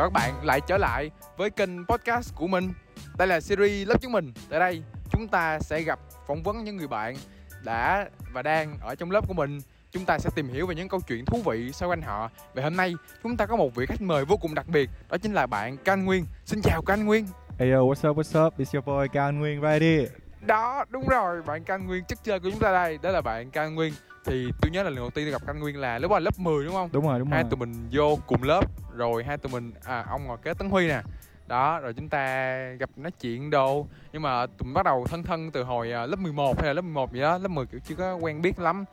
chào các bạn lại trở lại với kênh podcast của mình. Đây là series lớp chúng mình. Tại đây chúng ta sẽ gặp phỏng vấn những người bạn đã và đang ở trong lớp của mình. Chúng ta sẽ tìm hiểu về những câu chuyện thú vị xoay quanh họ. Và hôm nay chúng ta có một vị khách mời vô cùng đặc biệt Đó chính là bạn Can Nguyên. Xin chào Can Nguyên. Hey yo, what's up, what's up? It's your boy Cao Nguyên right here. Đó đúng rồi bạn Can Nguyên chất chơi của chúng ta đây Đó là bạn Can Nguyên Thì tôi nhớ là lần đầu tiên tôi gặp Can Nguyên là lúc đó là lớp 10 đúng không? Đúng rồi, đúng hai rồi. tụi mình vô cùng lớp rồi hai tụi mình à ông ngồi kế tấn huy nè đó rồi chúng ta gặp nói chuyện đồ nhưng mà tụi mình bắt đầu thân thân từ hồi à, lớp 11 hay là lớp 11 gì đó lớp 10 kiểu chưa có quen biết lắm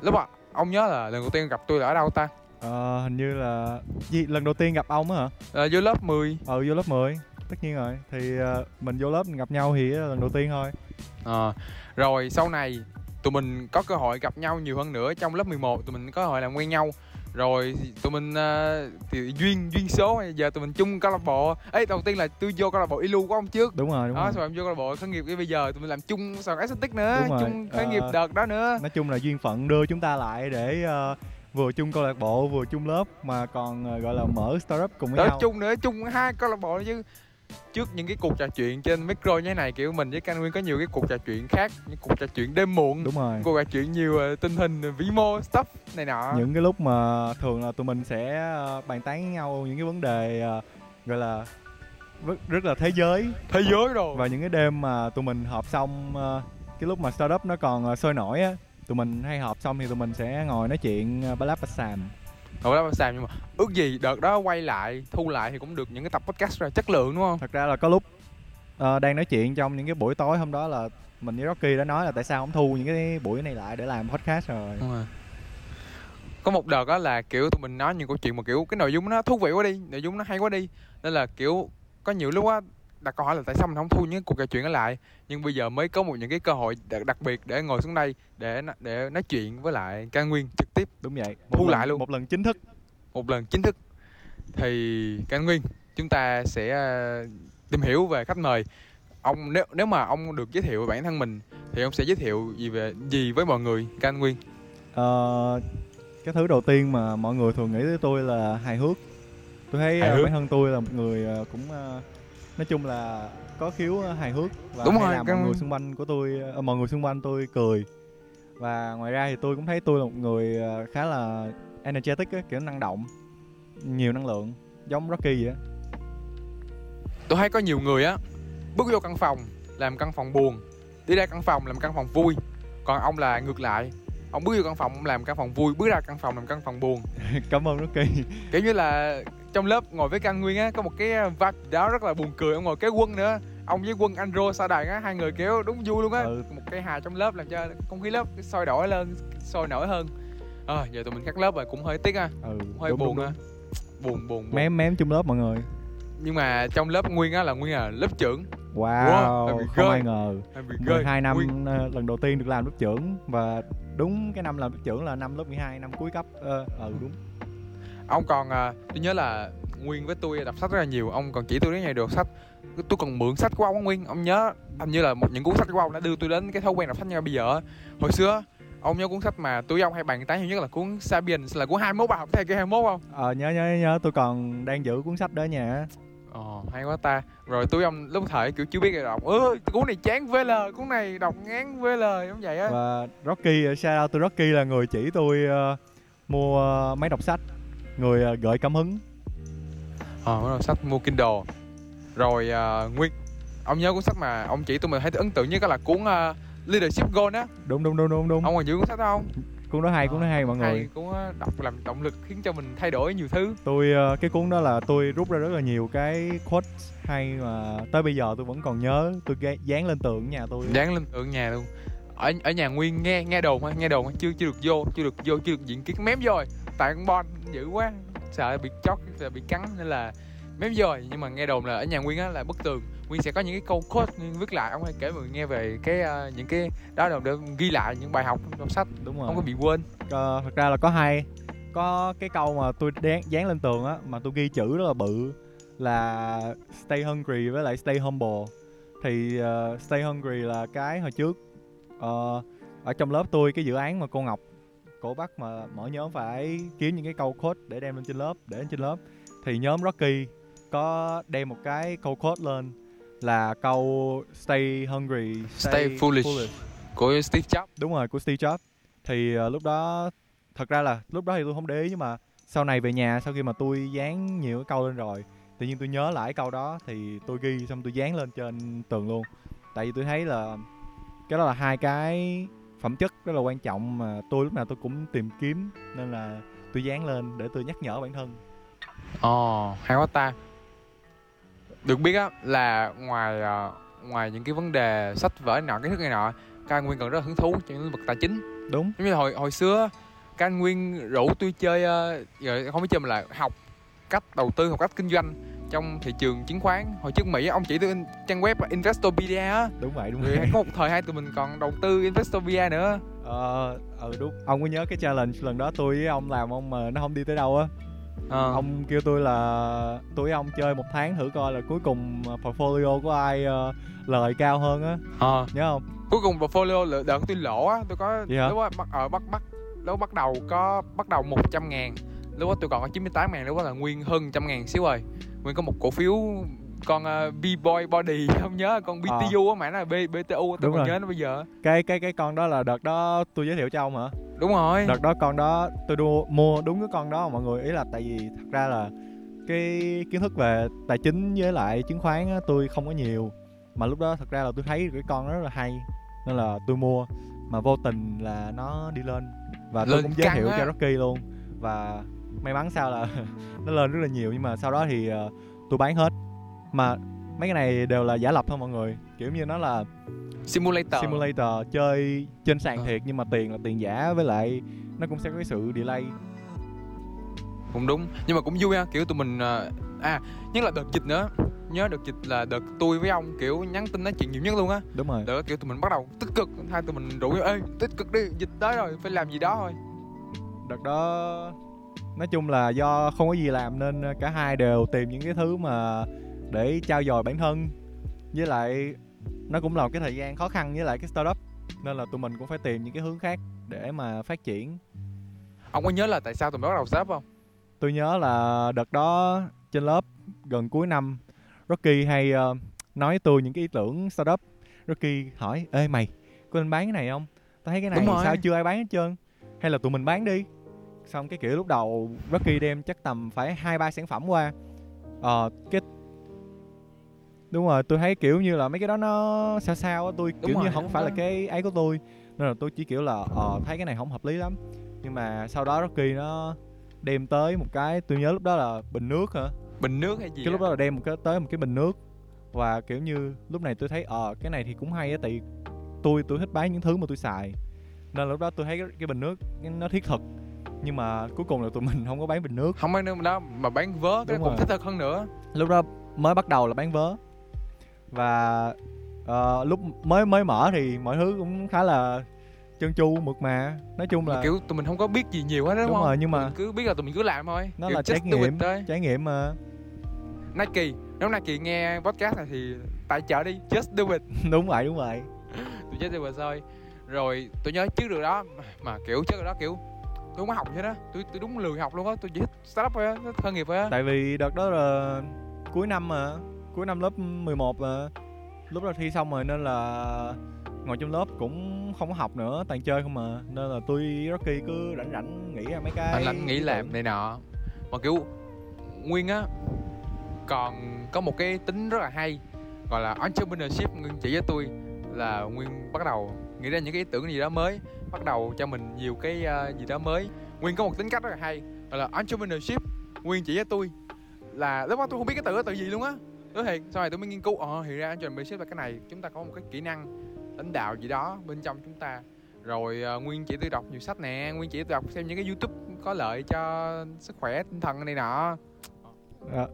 lúc à, ông nhớ là lần đầu tiên gặp tôi là ở đâu ta Ờ, hình như là gì lần đầu tiên gặp ông á hả? à, vô lớp 10 Ờ vô lớp 10. Tất nhiên rồi. Thì ờ, mình vô lớp mình gặp nhau thì lần đầu tiên thôi. à, rồi sau này tụi mình có cơ hội gặp nhau nhiều hơn nữa trong lớp 11 tụi mình có cơ hội làm quen nhau rồi tụi mình à, thì duyên duyên số giờ tụi mình chung câu lạc bộ ấy đầu tiên là tôi vô câu lạc bộ ilu của ông trước Đúng rồi, đúng đó rồi. rồi em vô câu lạc bộ khởi nghiệp bây giờ tụi mình làm chung sàn aesthetic nữa Đúng rồi. chung khởi nghiệp Ờ. đợt đó nữa Nói chung là duyên phận đưa chúng ta lại để ờ, vừa chung câu lạc bộ vừa chung lớp mà còn ờ, gọi là mở startup cùng với đó nhau. chung nữa chung hai câu lạc bộ chứ trước những cái cuộc trò chuyện trên micro như thế này kiểu mình với Can Nguyên có nhiều cái cuộc trò chuyện khác những cuộc trò chuyện đêm muộn Đúng rồi. cuộc trò chuyện nhiều ờ, tình hình vĩ mô stuff này nọ. Những cái lúc mà thường là tụi mình sẽ ờ, bàn tán với nhau những cái vấn đề ờ, gọi là rất, rất là thế giới. Thế giới rồi và những cái đêm mà tụi mình họp xong ờ, cái lúc mà startup nó còn ờ, sôi nổi á tụi mình hay họp xong thì tụi mình sẽ ngồi nói chuyện uh, bá láp bá Ủa đó Sam nhưng mà ước gì đợt đó quay lại thu lại thì cũng được những cái tập podcast ra chất lượng đúng không? Thật ra là có lúc ờ, đang nói chuyện trong những cái buổi tối hôm đó là mình với Rocky đã nói là tại sao không thu những cái buổi này lại để làm podcast rồi. Đúng rồi. có một đợt đó là kiểu tụi mình nói những câu chuyện mà kiểu cái nội dung nó thú vị quá đi nội dung nó hay quá đi. Nên là kiểu có nhiều lúc á đặt câu hỏi là tại sao mình không thu những cuộc trò chuyện đó lại? Nhưng bây giờ mới có một những cái cơ hội đặc, đặc biệt để ngồi xuống đây để để nói chuyện với lại Can Nguyên trực tiếp. Đúng vậy. Thu lần, lại luôn. một lần chính thức. Một lần chính thức. Thì Can Nguyên chúng ta sẽ ờ, tìm hiểu về khách mời ông nếu nếu mà ông được giới thiệu về bản thân mình thì ông sẽ giới thiệu gì về gì với mọi người Can Nguyên? Ờ, cái thứ đầu tiên mà mọi người thường nghĩ tới tôi là hài hước. Tôi thấy Hài ờ, hước. bản thân tôi là một người ờ, cũng ờ, nói chung là có khiếu ờ, hài hước và Đúng hay rồi, làm cái- mọi người xung quanh của tôi ờ, mọi người xung quanh tôi cười. Và ngoài ra thì tôi cũng thấy tôi là một người ờ, khá là energetic á, kiểu năng động nhiều năng lượng giống Rocky vậy á. Tôi thấy có nhiều người á bước vô căn phòng làm căn phòng buồn. Đi ra căn phòng làm căn phòng vui. Còn ông là ngược lại ông bước vô căn phòng ông làm căn phòng vui bước ra căn phòng làm căn phòng buồn. Cảm ơn Rocky. Kiểu như là trong lớp ngồi với căn nguyên á có một cái vibe đó rất là buồn cười. Ông ngồi kế quân nữa. Ông với quân andro sa đàn á hai người kiểu đúng vui luôn á. Ừ. một cái hài trong lớp làm cho không khí lớp sôi nổi lên sôi nổi hơn. À, giờ tụi mình cắt lớp rồi cũng hơi tiếc á. Ừ, cũng hơi đúng, buồn đúng, á. đúng. buồn buồn, buồn. mém mém chung lớp mọi người. Nhưng mà trong lớp nguyên á là nguyên là lớp trưởng. Wow bị không ai ngờ. Hơi bị ghê. 12 năm Nguyên- ờ, lần đầu tiên được làm lớp trưởng. Và đúng cái năm làm lớp trưởng là năm lớp 12 năm cuối cấp. Ờ ừ, đúng ông còn à, tôi nhớ là nguyên với tôi đọc sách rất là nhiều ông còn chỉ tôi đến ngày đọc sách. Tôi còn mượn sách của ông nguyên ông nhớ hình như là một những cuốn sách của ông đã đưa tôi đến cái thói quen đọc sách như bây giờ hồi xưa ông nhớ cuốn sách mà tôi ông hay bàn tán nhiều nhất là cuốn Sapiens là cuốn 21 bà học thế kỷ 21 không? Ờ nhớ nhớ nhớ tôi còn đang giữ cuốn sách đó nhà. Ồ hay quá ta. Rồi tôi ông lúc thời kiểu chưa biết gì đọc. Ơ cuốn này chán VL Cuốn này đọc ngán VL giống vậy á. Và Rocky ờ, out to Rocky là người chỉ tôi ờ, mua ờ, máy đọc sách người ờ, gợi cảm hứng. Ờ bắt đầu sách mua Kindle. Rồi à, Nguyên Ông nhớ cuốn sách mà ông chỉ tôi mình thấy ấn tượng nhất là cuốn à, Leadership Goal á đúng đúng đúng đúng đúng. Ông còn giữ cuốn sách đó không? cuốn đó hay cuốn đó hay mọi người. Hay cuốn đó đọc làm động lực khiến cho mình thay đổi nhiều thứ. Tôi ờ, cái cuốn đó là tôi rút ra rất là nhiều cái quote hay mà tới bây giờ tôi vẫn còn nhớ. Tôi dán lên tường ở nhà tôi. Dán lên tượng nhà luôn ở ở nhà Nguyên nghe nghe đồn thôi nghe đồn thôi. Chưa chưa được vô chưa được vô chưa được diện kiến mém rồi tại con bon dữ quá sợ bị chót sợ bị cắn nên là mém rồi nhưng mà nghe đồn là ở nhà Nguyên á là bức tường. Nguyên sẽ có những cái câu quote Nguyên viết lại ông hay kể mọi người nghe về cái ờ, những cái đó là để ghi lại những bài học trong sách. Đúng rồi. Không có bị quên. Ờ, thật ra là có hai có cái câu mà tôi dán, dán lên tường á mà tôi ghi chữ rất là bự là stay hungry với lại stay humble. Thì ờ, stay hungry là cái hồi trước ờ, ở trong lớp tôi cái dự án mà cô Ngọc cổ bắt mà mỗi nhóm phải kiếm những cái câu code để đem lên trên lớp để lên trên lớp. Thì nhóm Rocky có đem một cái câu quote lên là câu stay hungry Stay foolish. của Steve Jobs. Đúng rồi của Steve Jobs. Thì ờ, lúc đó thật ra là lúc đó thì tôi không để ý nhưng mà sau này về nhà sau khi mà tôi dán nhiều cái câu lên rồi tự nhiên tôi nhớ lại câu đó thì tôi ghi xong tôi dán lên trên tường luôn. Tại vì tôi thấy là cái đó là hai cái phẩm chất rất là quan trọng mà tôi lúc nào tôi cũng tìm kiếm nên là tôi dán lên để tôi nhắc nhở bản thân. Ồ, hay quá ta. Được biết á là ngoài ờ, ngoài những cái vấn đề sách vở này nọ, cái thức này nọ anh Nguyên còn rất là hứng thú trong lĩnh vực tài chính. Đúng. Giống như hồi hồi xưa anh Nguyên rủ tôi chơi ờ, giờ không biết chơi mà là học cách đầu tư, học cách kinh doanh trong thị trường chứng khoán. Hồi trước Mỹ ông chỉ tôi in- trang web Investopedia á. Đúng vậy đúng vậy. có một thời hai tụi mình còn đầu tư Investopedia nữa. Ờ ừ đúng. Ông có nhớ cái challenge lần đó tôi với ông làm ông mà nó không đi tới đâu á? Ờ. ông kêu tôi là tôi với ông chơi một tháng thử coi là cuối cùng portfolio của ai ờ, lời cao hơn á. Ờ. nhớ không? Cuối cùng portfolio lỡ- đợt tôi lỗ á. Tôi có hả? lúc bắt ở bắt bắt lúc bắt đầu có bắt đầu 100 ngàn lúc đó tôi còn có 98 ngàn lúc đó là nguyên hơn trăm ngàn xíu rồi. Nguyên có một cổ phiếu con uh, B-Boy Body không nhớ con BTU á mà nó là B, BTU tôi Đúng còn rồi. nhớ nó bây giờ cái cái cái con đó là đợt đó tôi giới thiệu cho ông hả? Đúng rồi. Đợt đó con đó tôi đua, mua đúng cái con đó mọi người. Ý là tại vì thật ra là cái kiến thức về tài chính với lại chứng khoán á, tôi không có nhiều. Mà lúc đó thật ra là tôi thấy cái con đó rất là hay nên là tôi mua. Mà vô tình là nó đi lên và tôi Lên cũng giới thiệu á. cho Rocky luôn. Và may mắn sao là nó lên rất là nhiều nhưng mà sau đó thì ờ, tôi bán hết. Mà mấy cái này đều là giả lập thôi mọi người. Kiểu như nó là simulator. Simulator chơi trên sàn Ờ. thiệt nhưng mà tiền là tiền giả với lại nó cũng sẽ có cái sự delay. Cũng đúng. Nhưng mà cũng vui ha kiểu tụi mình ờ, à nhất là đợt dịch nữa. Nhớ đợt dịch là đợt tôi với ông kiểu nhắn tin nói chuyện nhiều nhất luôn á. Đúng rồi. Đợt kiểu tụi mình bắt đầu tích cực. Hai tụi mình rủ nhau ê tích cực đi dịch tới rồi phải làm gì đó thôi. Đợt đó nói chung là do không có gì làm nên cả hai đều tìm những cái thứ mà để trao dồi bản thân. Với lại nó cũng là một cái thời gian khó khăn với lại cái startup nên là tụi mình cũng phải tìm những cái hướng khác để mà phát triển. Ông có nhớ là tại sao tụi mình bắt đầu startup không? Tôi nhớ là đợt đó trên lớp gần cuối năm Rocky hay ờ, nói với tôi những cái ý tưởng startup. Rocky hỏi ê mày có nên bán cái này không? Tao thấy cái này sao chưa ai bán hết trơn. Hay là tụi mình bán đi xong cái kiểu lúc đầu Rocky đem chắc tầm phải hai ba sản phẩm qua. Ờ cái đúng rồi tôi thấy kiểu như là mấy cái đó nó sao sao á tôi kiểu rồi, như không đúng phải là đó. cái ấy của tôi. Nên là tôi chỉ kiểu là ờ thấy cái này không hợp lý lắm. Nhưng mà sau đó Rocky nó đem tới một cái tôi nhớ lúc đó là bình nước hả? Bình nước hay gì cái lúc á? đó là đem một cái tới một cái bình nước. Và kiểu như lúc này tôi thấy ờ cái này thì cũng hay á tại tôi tôi thích bán những thứ mà tôi xài. Nên lúc đó tôi thấy cái, cái bình nước nó thiết thực nhưng mà cuối cùng là tụi mình không có bán bình nước. Không bán nước đó mà bán vớ cái cũng thích hơn nữa. Lúc đó mới bắt đầu là bán vớ. Và ờ, lúc mới mới mở thì mọi thứ cũng khá là trơn tru mượt mà. Nói chung mà là kiểu tụi mình không có biết gì nhiều hết đúng, Đúng không? rồi, nhưng mà- Tụi mình cứ biết là tụi mình cứ làm thôi. Nó Kiểu là just trải do it nghiệm trải nghiệm mà Nike nếu Nike nghe podcast này thì tài trợ đi just do it. Đúng vậy đúng vậy. Tôi just do it thôi. Rồi tôi nhớ trước được đó mà, mà kiểu trước được đó kiểu tôi không có học hết đó tôi tôi đúng lười học luôn á. Tôi chỉ thích startup thôi á khởi nghiệp thôi á. Tại vì đợt đó là cuối năm mà cuối năm lớp 11 mà. Lúc đó thi xong rồi nên là ngồi trong lớp cũng không có học nữa toàn chơi không mà. Nên là tôi Rocky cứ rảnh rảnh nghĩ ra mấy cái anh lãnh nghĩ làm này nọ. Mà kiểu nguyên á còn có một cái tính rất là hay gọi là entrepreneurship nguyên chỉ với tôi là nguyên bắt đầu nghĩ ra những cái ý tưởng gì đó mới bắt đầu cho mình nhiều cái uh, gì đó mới. Nguyên có một tính cách rất là hay gọi là entrepreneurship. Nguyên chỉ với tôi là lúc đó tôi không biết cái từ đó từ gì luôn á. Nói thiệt sau này tôi mới nghiên cứu ờ thì ra entrepreneurship là cái này chúng ta có một cái kỹ năng lãnh đạo gì đó bên trong chúng ta. Rồi uh, nguyên chỉ tôi đọc nhiều sách nè nguyên chỉ tôi đọc xem những cái youtube có lợi cho sức khỏe tinh thần này nọ. À,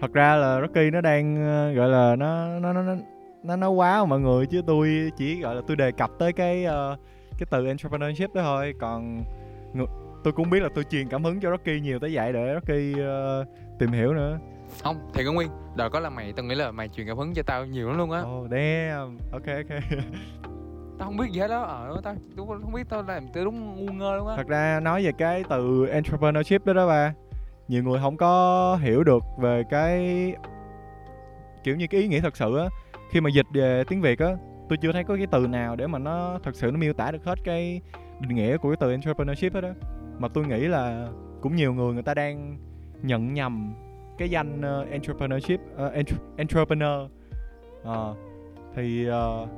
thật ra là Rocky nó đang uh, gọi là nó nó nó nó nó quá mọi người chứ. Tôi chỉ gọi là tôi đề cập tới cái uh, cái từ entrepreneurship đó thôi. Còn tôi cũng biết là tôi truyền cảm hứng cho Rocky nhiều tới vậy để Rocky ờ, tìm hiểu nữa. Không thì có nguyên đời có là mày tao nghĩ là mày truyền cảm hứng cho tao nhiều lắm luôn á. Oh damn. Ok ok. Tao không biết gì hết đó ờ tao tôi không biết tao làm tôi đúng ngu ngơ luôn á. Thật ra nói về cái từ entrepreneurship đó đó ba nhiều người không có hiểu được về cái kiểu như cái ý nghĩa thật sự á. Khi mà dịch về tiếng việt á tôi chưa thấy có cái từ nào để mà nó thật sự nó miêu tả được hết cái định nghĩa của cái từ entrepreneurship hết đó mà tôi nghĩ là cũng nhiều người người ta đang nhận nhầm cái danh uh, entrepreneurship uh, entre- entrepreneur. Ờ, thì uh,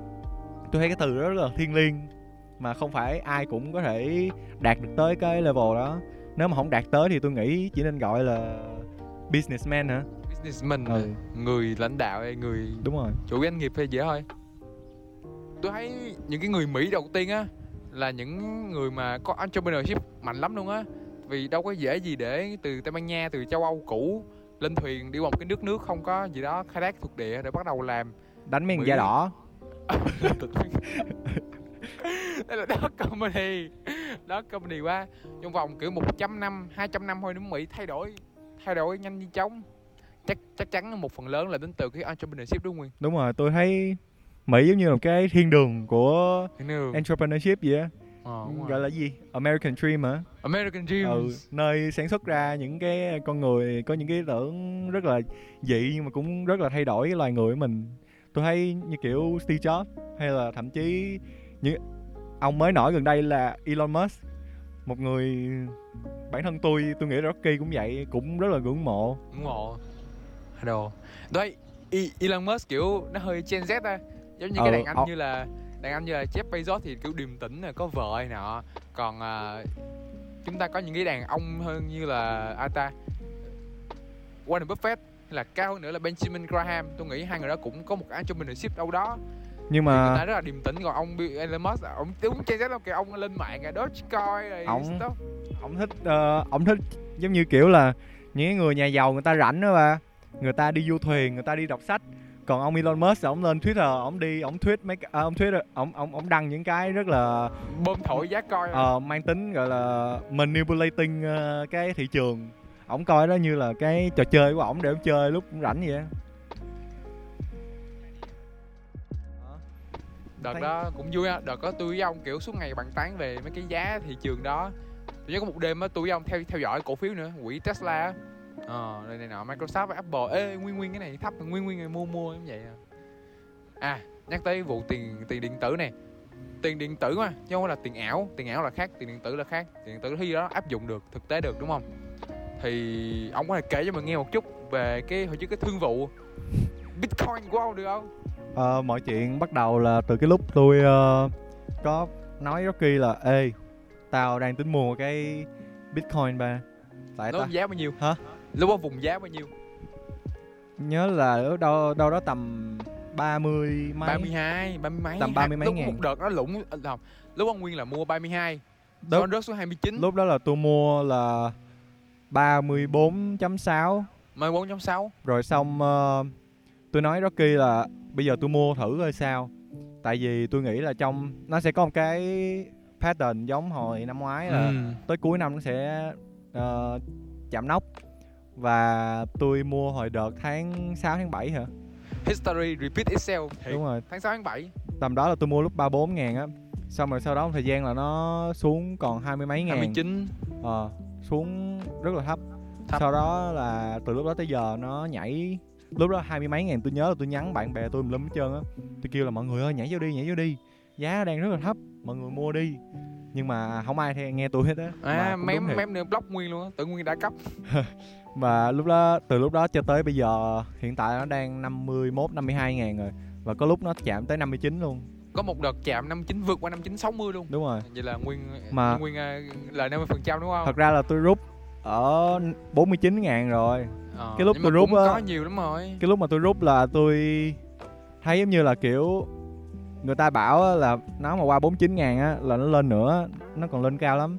tôi thấy cái từ đó rất là thiêng liêng mà không phải ai cũng có thể đạt được tới cái level đó. Nếu mà không đạt tới thì tôi nghĩ chỉ nên gọi là businessman hả? Businessman Ừ. người lãnh đạo hay người đúng rồi. chủ doanh nghiệp hay dễ thôi tôi thấy những cái người mỹ đầu tiên á là những người mà có entrepreneurship mạnh lắm luôn á. Vì đâu có dễ gì để từ tây ban nha từ châu âu cũ lên thuyền đi vào một cái nước nước không có gì đó khai thác thuộc địa để bắt đầu làm đánh Mỹ- da đỏ. Đây là đó company. Đó company quá. Trong vòng kiểu 100 năm 200 năm thôi nước mỹ thay đổi thay đổi nhanh như chóng. Chắc chắc chắn một phần lớn là đến từ cái entrepreneurship đúng không Nguyên? đúng rồi tôi thấy mỹ giống như là một cái thiên đường của entrepreneurship vậy á. Ờ, rồi. gọi là gì? American dream hả? American Dream ừ, nơi sản xuất ra những cái con người có những cái tưởng rất là dị nhưng mà cũng rất là thay đổi cái loài người của mình. Tôi thấy như kiểu Steve Jobs hay là thậm chí những ông mới nổi gần đây là Elon Musk. Một người bản thân tôi tôi nghĩ Rocky cũng vậy cũng rất là ngưỡng mộ. Ủng hộ đồ đấy E- Elon Musk kiểu nó hơi Gen Z á giống như Ờ, cái đàn anh ờ. như là đàn anh như là Jeff Bezos thì kiểu điềm tĩnh này có vợ này nọ. Còn à, chúng ta có những cái đàn ông hơn như là ai ta Warren Buffett hay là cao hơn nữa là Benjamin Graham. Tôi nghĩ hai người đó cũng có một entrepreneurship đâu đó. Nhưng thì người ta mà rất là điềm tĩnh còn ông Elon Musk ông đúng Gen Z lắm kìa ông lên mạng à Dogecoin rồi Ông- stuff. ông thích ờ, ông thích giống như kiểu là những cái người nhà giàu người ta rảnh đó ba người ta đi du thuyền người ta đi đọc sách còn ông Elon Musk ông lên Twitter ông đi ông tweet mấy à, ông tweet ông ông ông đăng những cái rất là bơm thổi giá coi. ờ, mang tính gọi là manipulating ờ, cái thị trường. Ổng coi đó như là cái trò chơi của ổng để ổng chơi lúc rảnh vậy đợt Thấy- đó cũng vui á đợt có tôi với ông kiểu suốt ngày bàn tán về mấy cái giá thị trường đó. Tôi nhớ có một đêm á tôi với ông theo theo dõi cổ phiếu nữa quỹ Tesla á ờ rồi này nọ Microsoft và Apple. Ê nguyên nguyên cái này thấp nguyên nguyên này mua mua như vậy à. à nhắc tới vụ tiền tiền điện tử này. Tiền điện tử mà chứ không phải là tiền ảo. Tiền ảo là khác tiền điện tử là khác. Tiền điện tử khi đó áp dụng được thực tế được đúng không? Thì ông có thể kể cho mình nghe một chút về cái hồi trước cái thương vụ Bitcoin của ông được không? Ờ, mọi chuyện bắt đầu là từ cái lúc tôi ờ, có nói Rocky là ê tao đang tính mua cái Bitcoin ba. Tại ta? giá bao nhiêu. Hả? Lúc đó vùng giá bao nhiêu? Nhớ là ở đâu đâu đó tầm 30 mấy. 32, 30 mấy Tầm 30 mấy lúc ngàn. một đợt nó lũng ờ, không, lúc ông Nguyên là mua 32 Lúc- sau đó rớt xuống 29 lúc đó là tôi mua là 34.6 14.6 rồi xong ờ, tôi nói Rocky là bây giờ tôi mua thử coi sao. Tại vì tôi nghĩ là trong nó sẽ có một cái pattern giống hồi năm ngoái là ừ. tới cuối năm nó sẽ ờ, chạm nóc và tôi mua hồi đợt tháng 6 tháng 7 hả? History repeat itself. Thiệt. đúng rồi. Tháng 6 tháng 7 tầm đó là tôi mua lúc 34 ngàn á. Xong rồi sau đó một thời gian là nó xuống còn hai mươi mấy ngàn. 29 Ờ, xuống rất là thấp. Thấp. sau đó là từ lúc đó tới giờ nó nhảy. Lúc đó hai mươi mấy ngàn tôi nhớ là tôi nhắn bạn bè tôi lum hết trơn á. Tôi kêu là mọi người ơi nhảy vô đi nhảy vô đi. Giá đang rất là thấp. Mọi người mua đi nhưng mà không ai nghe tôi hết á. À mém mém nữa block Nguyên luôn á tự Nguyên đã cấp. Và lúc đó từ lúc đó cho tới bây giờ hiện tại nó đang 51 52 ngàn rồi. Và có lúc nó chạm tới 59 luôn. Có một đợt chạm 59 vượt qua 59 60 luôn. Đúng rồi. Vậy là Nguyên Mà- Nguyên à, lời 50 phần trăm đúng không? thật ra là tôi rút ở 49 ngàn rồi. Ờ, cái lúc tôi rút cũng á- có nhiều lắm rồi. cái lúc mà tôi rút là tôi thấy giống như là kiểu người ta bảo là nó mà qua 49 ngàn á là nó lên nữa nó còn lên cao lắm.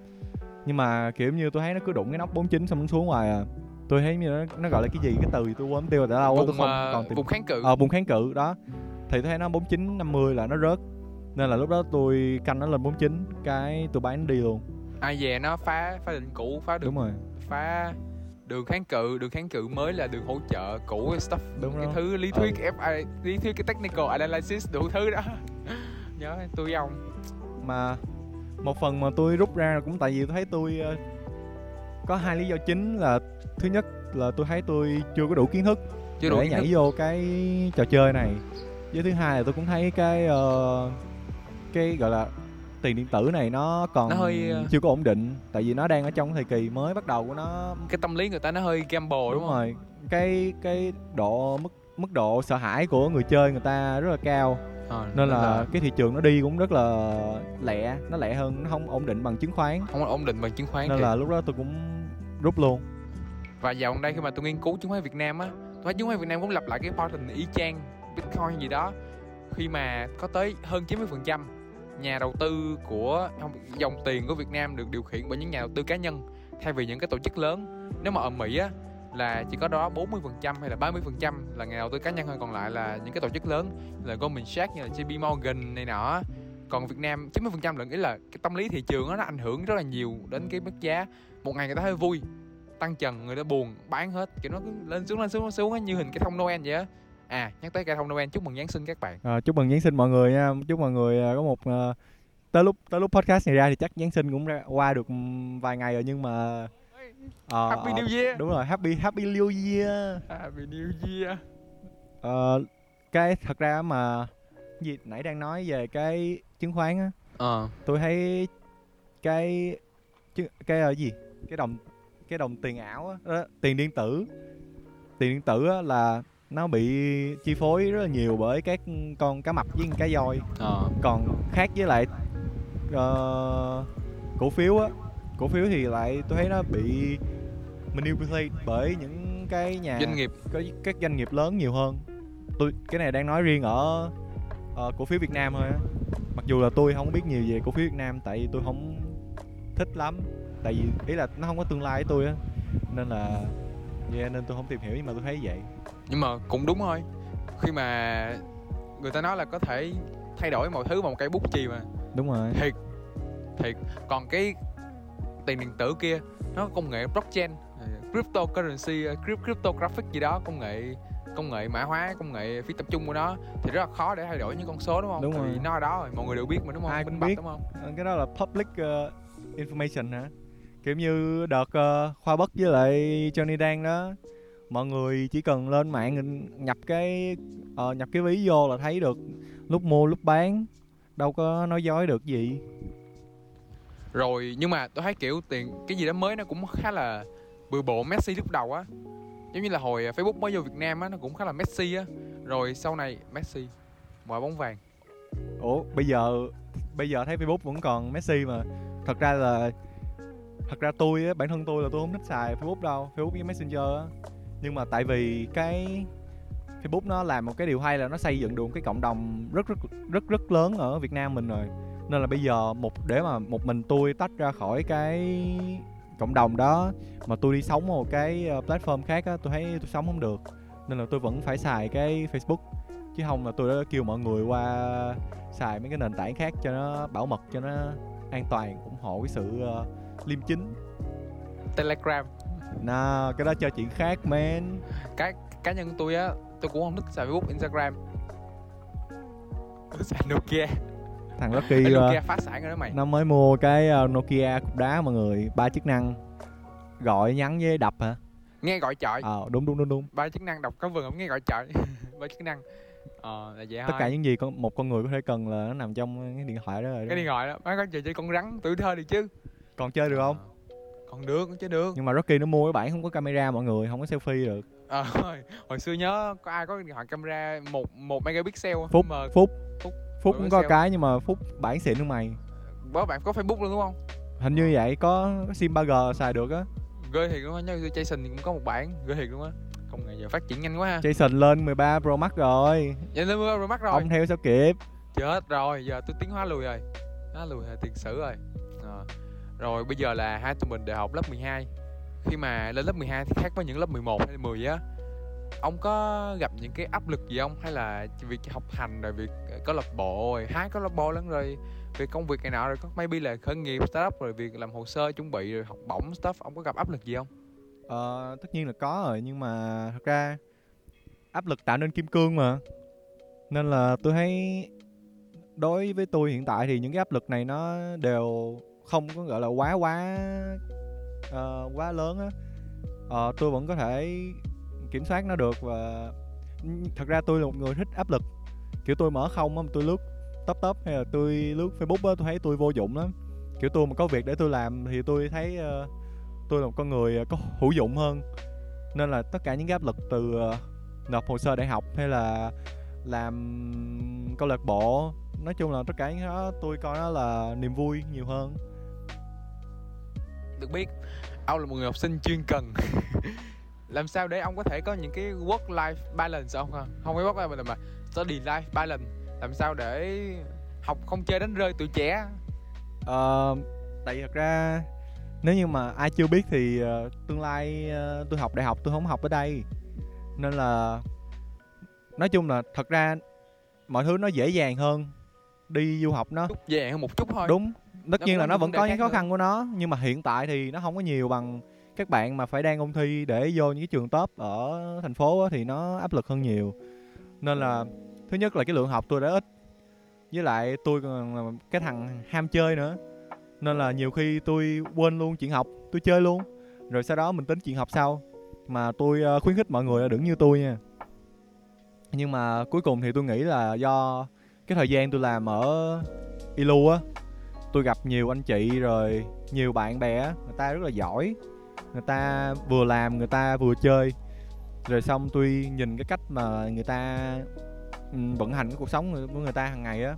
Nhưng mà kiểu như tôi thấy nó cứ đụng cái nóc 49 xong nó xuống hoài à. Tôi thấy như nó, nó gọi là cái gì cái từ gì tôi quên tiêu rồi đã lâu quá tôi không à, còn tìm vùng kháng cự. Ờ vùng kháng cự đó. Thì tôi thấy nó 49 50 là nó rớt. Nên là lúc đó tôi canh nó lên 49 cái tôi bán nó đi luôn. Ai về nó phá phá định cũ phá đường đúng rồi. phá đường kháng cự đường kháng cự mới là đường hỗ trợ cũ stuff Đúng cái rồi. thứ lý thuyết FI, lý thuyết cái technical analysis đủ thứ đó nhớ tôi ông mà một phần mà tôi rút ra cũng tại vì tôi thấy tôi ờ, có hai lý do chính là thứ nhất là tôi thấy tôi chưa có đủ kiến thức chưa đủ để nhảy thức. vô cái trò chơi này với thứ hai là tôi cũng thấy cái ờ, cái gọi là tiền điện tử này nó còn Nó hơi, ờ, chưa có ổn định tại vì nó đang ở trong thời kỳ mới bắt đầu của nó cái tâm lý người ta nó hơi gamble đúng, đúng không? rồi. Cái cái độ mức mức độ sợ hãi của người chơi người ta rất là cao. Ờ, nên là cái thị trường nó đi cũng rất là lẹ nó lẹ hơn nó không ổn định bằng chứng khoán. Không ổn định bằng chứng khoán nên thiệt. là lúc đó tôi cũng rút luôn. Và dạo gần đây khi mà tôi nghiên cứu chứng khoán Việt Nam á tôi thấy chứng khoán Việt Nam cũng lặp lại cái pattern y chang Bitcoin gì đó. Khi mà có tới hơn 90% nhà đầu tư của dòng tiền của Việt Nam được điều khiển bởi những nhà đầu tư cá nhân thay vì những cái tổ chức lớn. Nếu mà ở Mỹ á là chỉ có đó 40% hay là 30% là nhà đầu tư cá nhân thôi còn lại là những cái tổ chức lớn là Goldman Sachs như là JP Morgan này nọ. Còn Việt Nam 90% là nghĩa là cái tâm lý thị trường đó, nó ảnh hưởng rất là nhiều đến cái mức giá. Một ngày người ta hơi vui tăng trần người ta buồn bán hết kiểu nó cứ lên xuống lên xuống lên xuống như hình cái thông Noel vậy á à nhắc tới cây thông Noel chúc mừng Giáng sinh các bạn. Ờ, chúc mừng Giáng sinh mọi người nha. Chúc mọi người ờ, có một ờ, tới lúc tới lúc podcast này ra thì chắc Giáng sinh cũng ra, qua được vài ngày rồi nhưng mà ờ, Happy New Year. đúng rồi happy happy new year. Happy New Year. Ờ, cái thật ra mà gì nãy đang nói về cái chứng khoán á ờ. tôi thấy cái chứ cái ờ, gì cái đồng cái đồng tiền ảo á đó, tiền điện tử. Tiền điện tử á là nó bị chi phối rất là nhiều bởi các con cá mập với cá voi. Ờ. Còn khác với lại ờ, cổ phiếu á cổ phiếu thì lại tôi thấy nó bị manipulate bởi những cái nhà doanh nghiệp. có các doanh nghiệp lớn nhiều hơn. Tôi cái này đang nói riêng ở ờ, cổ phiếu Việt Nam thôi á. Mặc dù là tôi không biết nhiều về cổ phiếu Việt Nam tại vì tôi không thích lắm. Tại vì ý là nó không có tương lai với tôi á nên là yeah, nên tôi không tìm hiểu nhưng mà tôi thấy vậy nhưng mà cũng đúng thôi. Khi mà người ta nói là có thể thay đổi mọi thứ bằng một cây bút chì mà. Đúng rồi. Thiệt thiệt. Còn cái tiền điện tử kia nó công nghệ blockchain cryptocurrency ờ, crypt- cryptographic gì đó công nghệ công nghệ mã hóa công nghệ phi tập trung của nó thì rất là khó để thay đổi những con số đúng không? Đúng Tại vì rồi. nó ở đó rồi mọi người đều biết mà đúng không? Ai cũng biết. đúng không? Ờ, cái đó là public ờ, information hả? Kiểu như đợt ờ, khoa bất với lại Johnny Dan đó mọi người chỉ cần lên mạng nhập cái ờ, nhập cái ví vô là thấy được lúc mua lúc bán đâu có nói dối được gì. Rồi nhưng mà tôi thấy kiểu tiền cái gì đó mới nó cũng khá là bừa bộ Messi lúc đầu á. Giống như là hồi Facebook mới vô Việt Nam á nó cũng khá là Messi á. Rồi sau này Messi quả bóng vàng. Ủa bây giờ bây giờ thấy Facebook vẫn còn Messi mà. Thật ra là thật ra tôi á bản thân tôi là tôi không thích xài Facebook đâu. Facebook với Messenger á nhưng mà tại vì cái Facebook nó làm một cái điều hay là nó xây dựng được một cái cộng đồng rất rất rất rất lớn ở Việt Nam mình rồi. Nên là bây giờ một để mà một mình tôi tách ra khỏi cái cộng đồng đó mà tôi đi sống ở một cái ờ, platform khác á tôi thấy tôi sống không được. Nên là tôi vẫn phải xài cái Facebook. Chứ không là tôi đã kêu mọi người qua xài mấy cái nền tảng khác cho nó bảo mật cho nó an toàn ủng hộ cái sự uh, liêm chính. Telegram. Nah, cái đó cho chuyện khác man cái cá nhân tôi á tôi cũng không thích xài Facebook Instagram. Tôi xài Nokia. Thằng Ê, Rocky Nokia ờ, phá sản rồi đó mày. nó mới mua cái ờ, Nokia cục đá mọi người ba chức năng. Gọi nhắn với đập hả? Nghe gọi chọi ờ đúng đúng đúng đúng. Ba chức năng đọc có vừng không nghe gọi chọi ba chức năng. Ờ là vậy tất thôi. cả những gì con một con người có thể cần là nó nằm trong cái điện thoại đó rồi cái điện thoại đó. Bán có chơi chơi con rắn tuổi thơ đi chứ. Còn chơi được không? Ờ, còn được chơi được. Nhưng mà Rocky nó mua cái bản không có camera mọi người không có selfie được. Ờ hồi, hồi xưa nhớ có ai có điện thoại camera một một megapixel Phúc. mà phúc. Phúc. phúc Mọi cũng có cái nhưng mà phúc bản xịn hơn mày. Bố bạn có facebook luôn đúng không? Hình như vậy có, có sim 3G xài được á. Ghê thiệt luôn á nhớ Jason thì cũng có một bản ghê thiệt luôn á. Công nghệ giờ phát triển nhanh quá ha. Jason lên 13 Pro Max rồi. Vậy lên mưa rồi mắt rồi. Ông theo sao kịp? Chết rồi giờ tôi tiến hóa lùi rồi. Hóa lùi là tiền sử rồi. Ờ rồi bây giờ là hai tụi mình đại học lớp 12 khi mà lên lớp 12 thì khác với những lớp 11 hay 10 á ông có gặp những cái áp lực gì không? Hay là việc học hành rồi việc ờ, có lập bộ rồi hái có lập bộ lắm rồi việc công việc này nọ rồi có maybe là khởi nghiệp startup rồi việc làm hồ sơ chuẩn bị rồi học bổng stuff ông có gặp áp lực gì không? Ờ, tất nhiên là có rồi nhưng mà thật ra áp lực tạo nên kim cương mà. Nên là tôi thấy đối với tôi hiện tại thì những cái áp lực này nó đều không có gọi là quá quá uh, quá lớn á. Uh, tôi vẫn có thể kiểm soát nó được và thật ra tôi là một người thích áp lực. Kiểu tôi mở không á tôi lướt top top hay là tôi lướt facebook á tôi thấy tôi vô dụng lắm. Kiểu tôi mà có việc để tôi làm thì tôi thấy uh, tôi là một con người có hữu dụng hơn. Nên là tất cả những cái áp lực từ uh, nộp hồ sơ đại học hay là làm câu lạc bộ nói chung là tất cả những đó tôi coi nó là niềm vui nhiều hơn được biết ông là một người học sinh chuyên cần. Làm sao để ông có thể có những cái work life balance không không không phải work life balance mà study life balance. Làm sao để học không chơi đánh rơi tuổi trẻ? Ờ, tại thật ra nếu như mà ai chưa biết thì ờ, tương lai ờ, tôi học đại học tôi không học ở đây. Nên là nói chung là thật ra mọi thứ nó dễ dàng hơn đi du học nó. Chút về hơn một chút thôi. Đúng tất nhiên là nó vẫn có những khó nữa. khăn của nó nhưng mà hiện tại thì nó không có nhiều bằng các bạn mà phải đang ôn thi để vô những cái trường top ở thành phố á, thì nó áp lực hơn nhiều. Nên là thứ nhất là cái lượng học tôi đã ít với lại tôi còn là cái thằng ham chơi nữa. Nên là nhiều khi tôi quên luôn chuyện học tôi chơi luôn. Rồi sau đó mình tính chuyện học sau mà tôi ờ, khuyến khích mọi người là đừng như tôi nha. Nhưng mà cuối cùng thì tôi nghĩ là do cái thời gian tôi làm ở ilu á tôi gặp nhiều anh chị rồi nhiều bạn bè người ta rất là giỏi người ta vừa làm người ta vừa chơi. Rồi xong tôi nhìn cái cách mà người ta ừ, vận hành cái cuộc sống của người ta hàng ngày á.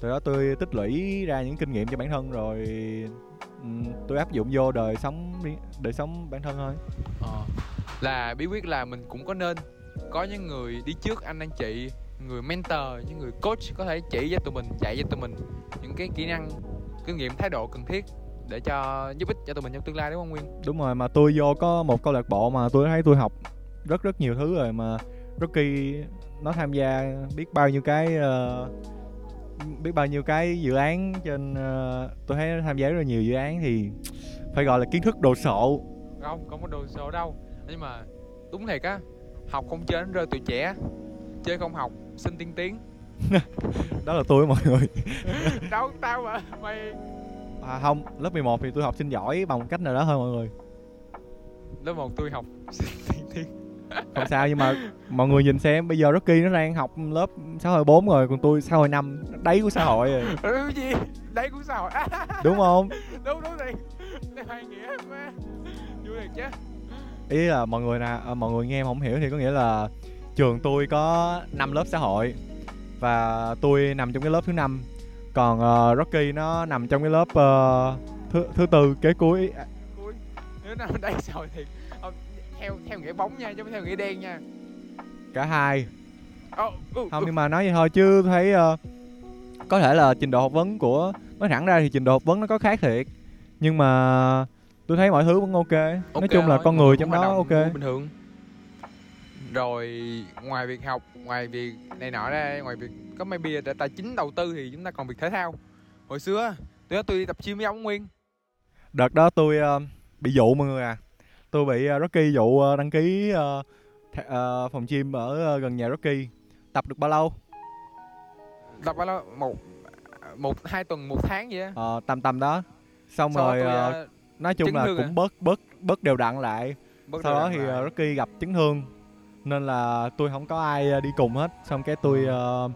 Từ đó tôi tích lũy ra những kinh nghiệm cho bản thân rồi ừ, tôi áp dụng vô đời sống đời sống bản thân thôi. À, là bí quyết là mình cũng có nên có những người đi trước anh anh chị người mentor những người coach có thể chỉ cho tụi mình dạy cho tụi mình những cái kỹ năng kinh nghiệm thái độ cần thiết để cho giúp ích cho tụi mình trong tương lai đúng không nguyên? Đúng rồi mà tôi vô có một câu lạc bộ mà tôi thấy tôi học rất rất nhiều thứ rồi mà Rocky nó tham gia biết bao nhiêu cái ờ, biết bao nhiêu cái dự án trên ờ, tôi thấy nó tham gia rất là nhiều dự án thì phải gọi là kiến thức đồ sộ. Không không có đồ số đâu. Nhưng mà đúng thiệt á học không chơi đến rơi tuổi trẻ chơi không học sinh tiên tiến đó là tôi mọi người. Đâu tao mà mày. À, không lớp 11 thì tôi học sinh giỏi bằng cách nào đó thôi mọi người. Lớp một tôi học sinh không sao nhưng mà mọi người nhìn xem bây giờ Rocky nó đang học lớp xã hội 4 rồi còn tôi xã hội 5 đáy của xã hội rồi. Ừ, gì? Đấy cũng sao à, đúng không? Đúng đúng thì hai nghĩa má vui thiệt chứ. Ý là mọi người nè à, mọi người nghe em không hiểu thì có nghĩa là trường tôi có 5 lớp xã hội và tôi nằm trong cái lớp thứ năm. Còn ờ, Rocky nó nằm trong cái lớp ờ, thứ thứ tư kế cuối. Cuối. Nếu nào đây rồi thì không, theo theo nghĩa bóng nha chứ không theo nghĩa đen nha. Cả hai. Ồ, ừ, không ừ. nhưng mà nói vậy thôi chứ thấy ờ, có thể là trình độ học vấn của nói thẳng ra thì trình độ học vấn nó có khác thiệt. Nhưng mà tôi thấy mọi thứ vẫn ok, nói Ok chung là con người trong đó ok. bình thường rồi ngoài việc học ngoài việc này nọ ra ngoài việc có maybe là tài chính đầu tư thì chúng ta còn việc thể thao. Hồi xưa tôi tôi đi tập gym với ông nguyên. Đợt đó tôi ờ, bị dụ mọi người à. Tôi bị ờ, Rocky dụ ờ, đăng ký ờ, th- ờ, phòng gym ở ờ, gần nhà Rocky. Tập được bao lâu? Tập bao lâu? Một một hai tuần một tháng vậy á. Ờ, tầm tầm đó. Xong sau rồi tôi ờ, nói chung là cũng à? bớt bớt bớt đều đặn lại. Bắt sau đó thì lại. Rocky gặp chấn thương nên là tôi không có ai ờ, đi cùng hết. Xong cái tôi ờ,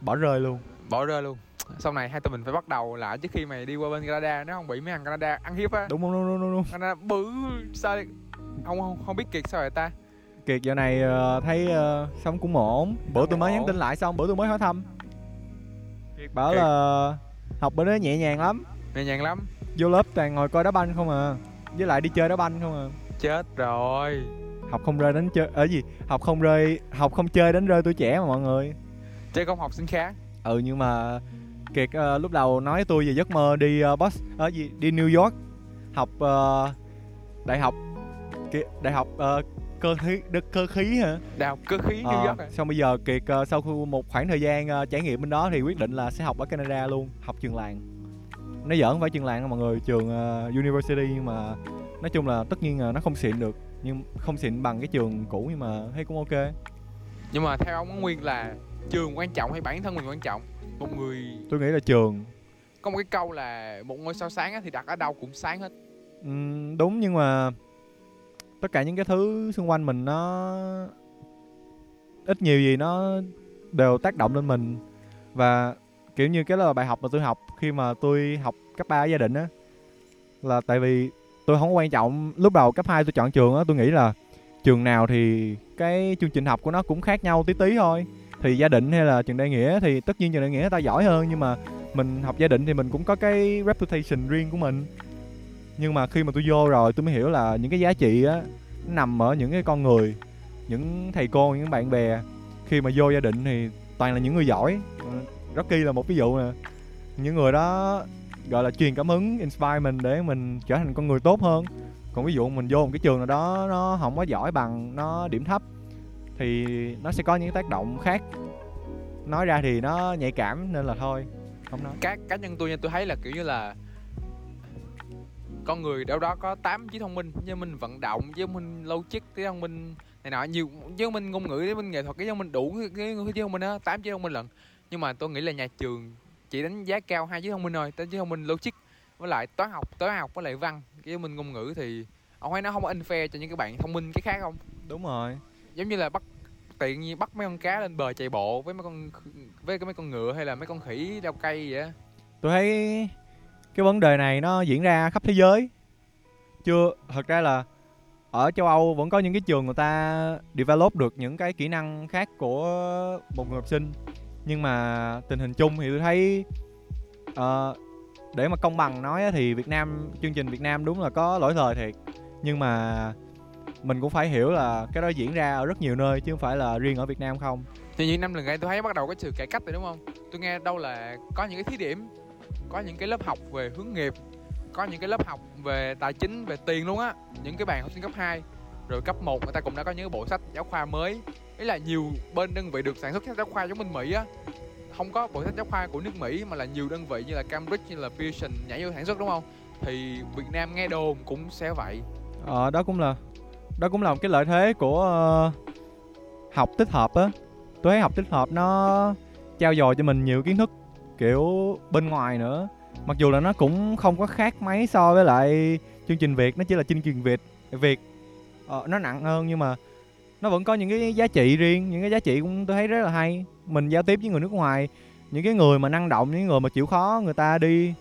bỏ rơi luôn. Bỏ rơi luôn. Sau này hai tụi mình phải bắt đầu lại trước khi mày đi qua bên Canada nó không bị mấy thằng Canada ăn hiếp á. Đúng đúng đúng đúng, đúng, đúng. Canada bự sao đi- không không không biết kiệt sao vậy ta? Kiệt giờ này ờ, thấy ờ, sống cũng ổn. Bữa tôi mới nhắn tin lại xong bữa tôi mới hỏi thăm. Kiệt bảo Kiệt. là học bên đó nhẹ nhàng lắm. Nhẹ nhàng lắm. Vô lớp toàn ngồi coi đá banh không à. Với lại đi chơi đá banh không à. Chết rồi học không rơi đánh chơi ở gì? Học không rơi học không chơi đánh rơi tuổi trẻ mà mọi người. Chơi công học sinh khá ừ nhưng mà kiệt ờ, lúc đầu nói tôi về giấc mơ đi uh, boss ở gì? Đi New York học ờ, đại học Kiệt, đại học ờ, cơ khí đất cơ khí hả? Đại học cơ khí Ờ, New York à. xong bây giờ kiệt ờ, sau một khoảng thời gian ờ, trải nghiệm bên đó thì quyết định là sẽ học ở Canada luôn học trường làng. Nó giỡn không phải trường làng mọi người trường ờ, university nhưng mà nói chung là tất nhiên là nó không xịn được nhưng không xịn bằng cái trường cũ nhưng mà thấy cũng ok. Nhưng mà theo ông Nguyên là trường quan trọng hay bản thân mình quan trọng? Một người tôi nghĩ là trường. Có một cái câu là một ngôi sao sáng á thì đặt ở đâu cũng sáng hết. Ừm, đúng nhưng mà tất cả những cái thứ xung quanh mình nó ít nhiều gì nó đều tác động lên mình. Và kiểu như cái là bài học mà tôi học khi mà tôi học cấp 3 ở gia đình á là tại vì tôi không quan trọng. Lúc đầu cấp 2 tôi chọn trường á, tôi nghĩ là trường nào thì cái chương trình học của nó cũng khác nhau tí tí thôi. Thì gia định hay là trường đại nghĩa thì tất nhiên trường đại nghĩa người ta giỏi hơn, nhưng mà mình học gia định thì mình cũng có cái reputation riêng của mình. Nhưng mà khi mà tôi vô rồi tôi mới hiểu là những cái giá trị á nằm ở những cái con người, những thầy cô, những bạn bè. Khi mà vô gia định thì toàn là những người giỏi. Rocky là một ví dụ nè. Những người đó gọi là truyền cảm hứng inspire mình để mình trở thành con người tốt hơn. Còn ví dụ mình vô một cái trường nào đó nó không có giỏi bằng nó điểm thấp thì nó sẽ có những tác động khác. Nói ra thì nó nhạy cảm nên là thôi không nói. Cá cá nhân tôi nha tôi thấy là kiểu như là con người đâu đó có 8 trí thông minh với mình vận động với mình logic trí thông minh này nọ. Nhiều với mình ngôn ngữ với mình nghệ thuật cái thông mình đủ cái, cái, cái trí thông minh đó tám trí thông minh lận. Nhưng mà tôi nghĩ là nhà trường chỉ đánh giá cao hai trí thông minh thôi tới trí thông minh logic với lại toán học toán học với lại văn. Cái minh ngôn ngữ thì ông thấy nó không có unfair cho những cái bạn thông minh cái khác không? Đúng rồi. Giống như là bắt tiện như bắt mấy con cá lên bờ chạy bộ với mấy con với mấy con ngựa hay là mấy con khỉ leo cây vậy tôi thấy cái vấn đề này nó diễn ra khắp thế giới. Chưa thật ra là ở châu âu vẫn có những cái trường người ta develop được những cái kỹ năng khác của một người học sinh nhưng mà tình hình chung thì tôi thấy uh, để mà công bằng nói thì việt nam chương trình việt nam đúng là có lỗi thời thiệt. Nhưng mà mình cũng phải hiểu là cái đó diễn ra ở rất nhiều nơi chứ không phải là riêng ở việt nam không. Thì những năm gần đây tôi thấy bắt đầu có sự cải cách rồi đúng không? Tôi nghe đâu là có những cái thí điểm có những cái lớp học về hướng nghiệp có những cái lớp học về tài chính về tiền luôn á. Những cái bạn học sinh cấp 2 rồi cấp 1 người ta cũng đã có những cái bộ sách giáo khoa mới ý là nhiều bên đơn vị được sản xuất sách giáo khoa giống bên Mỹ á. Không có bộ sách giáo khoa của nước Mỹ mà là nhiều đơn vị như là Cambridge như là Pearson nhảy vô sản xuất đúng không? Thì Việt Nam nghe đồn cũng sẽ vậy. Ờ đó cũng là đó cũng là một cái lợi thế của uh, học tích hợp á. Tôi thấy học tích hợp nó trao dồi cho mình nhiều kiến thức kiểu bên ngoài nữa. Mặc dù là nó cũng không có khác mấy so với lại chương trình việt nó chỉ là chương trình việt việt ờ, nó nặng hơn nhưng mà nó vẫn có những cái giá trị riêng những cái giá trị cũng tôi thấy rất là hay. Mình giao tiếp với người nước ngoài những cái người mà năng động những người mà chịu khó người ta đi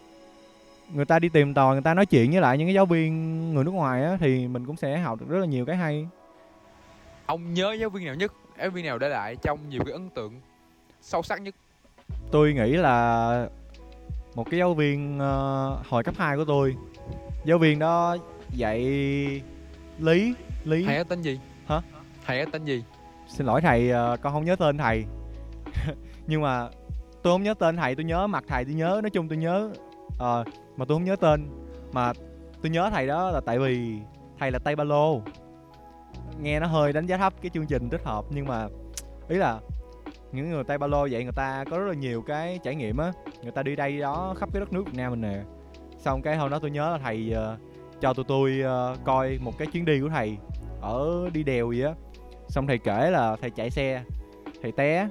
người ta đi tìm tòi người ta nói chuyện với lại những cái giáo viên người nước ngoài á thì mình cũng sẽ học được rất là nhiều cái hay. Ông nhớ giáo viên nào nhất giáo viên nào để lại trong nhiều cái ấn tượng sâu sắc nhất? Tôi nghĩ là một cái giáo viên ờ, hồi cấp 2 của tôi. Giáo viên đó dạy lý lý. Thầy tên gì? Hả? Thầy tên gì? Xin lỗi thầy ờ, con không nhớ tên thầy. Nhưng mà tôi không nhớ tên thầy tôi nhớ mặt thầy tôi nhớ nói chung tôi nhớ à, mà tôi không nhớ tên. Mà tôi nhớ thầy đó là tại vì thầy là tay ba lô nghe nó hơi đánh giá thấp cái chương trình tích hợp nhưng mà ý là những người tay ba lô vậy người ta có rất là nhiều cái trải nghiệm á. Người ta đi đây đi đó khắp cái đất nước việt nam mình nè. Xong cái hôm đó tôi nhớ là thầy uh, cho tụi tôi uh, coi một cái chuyến đi của thầy ở đi đèo gì á xong thầy kể là thầy chạy xe thầy té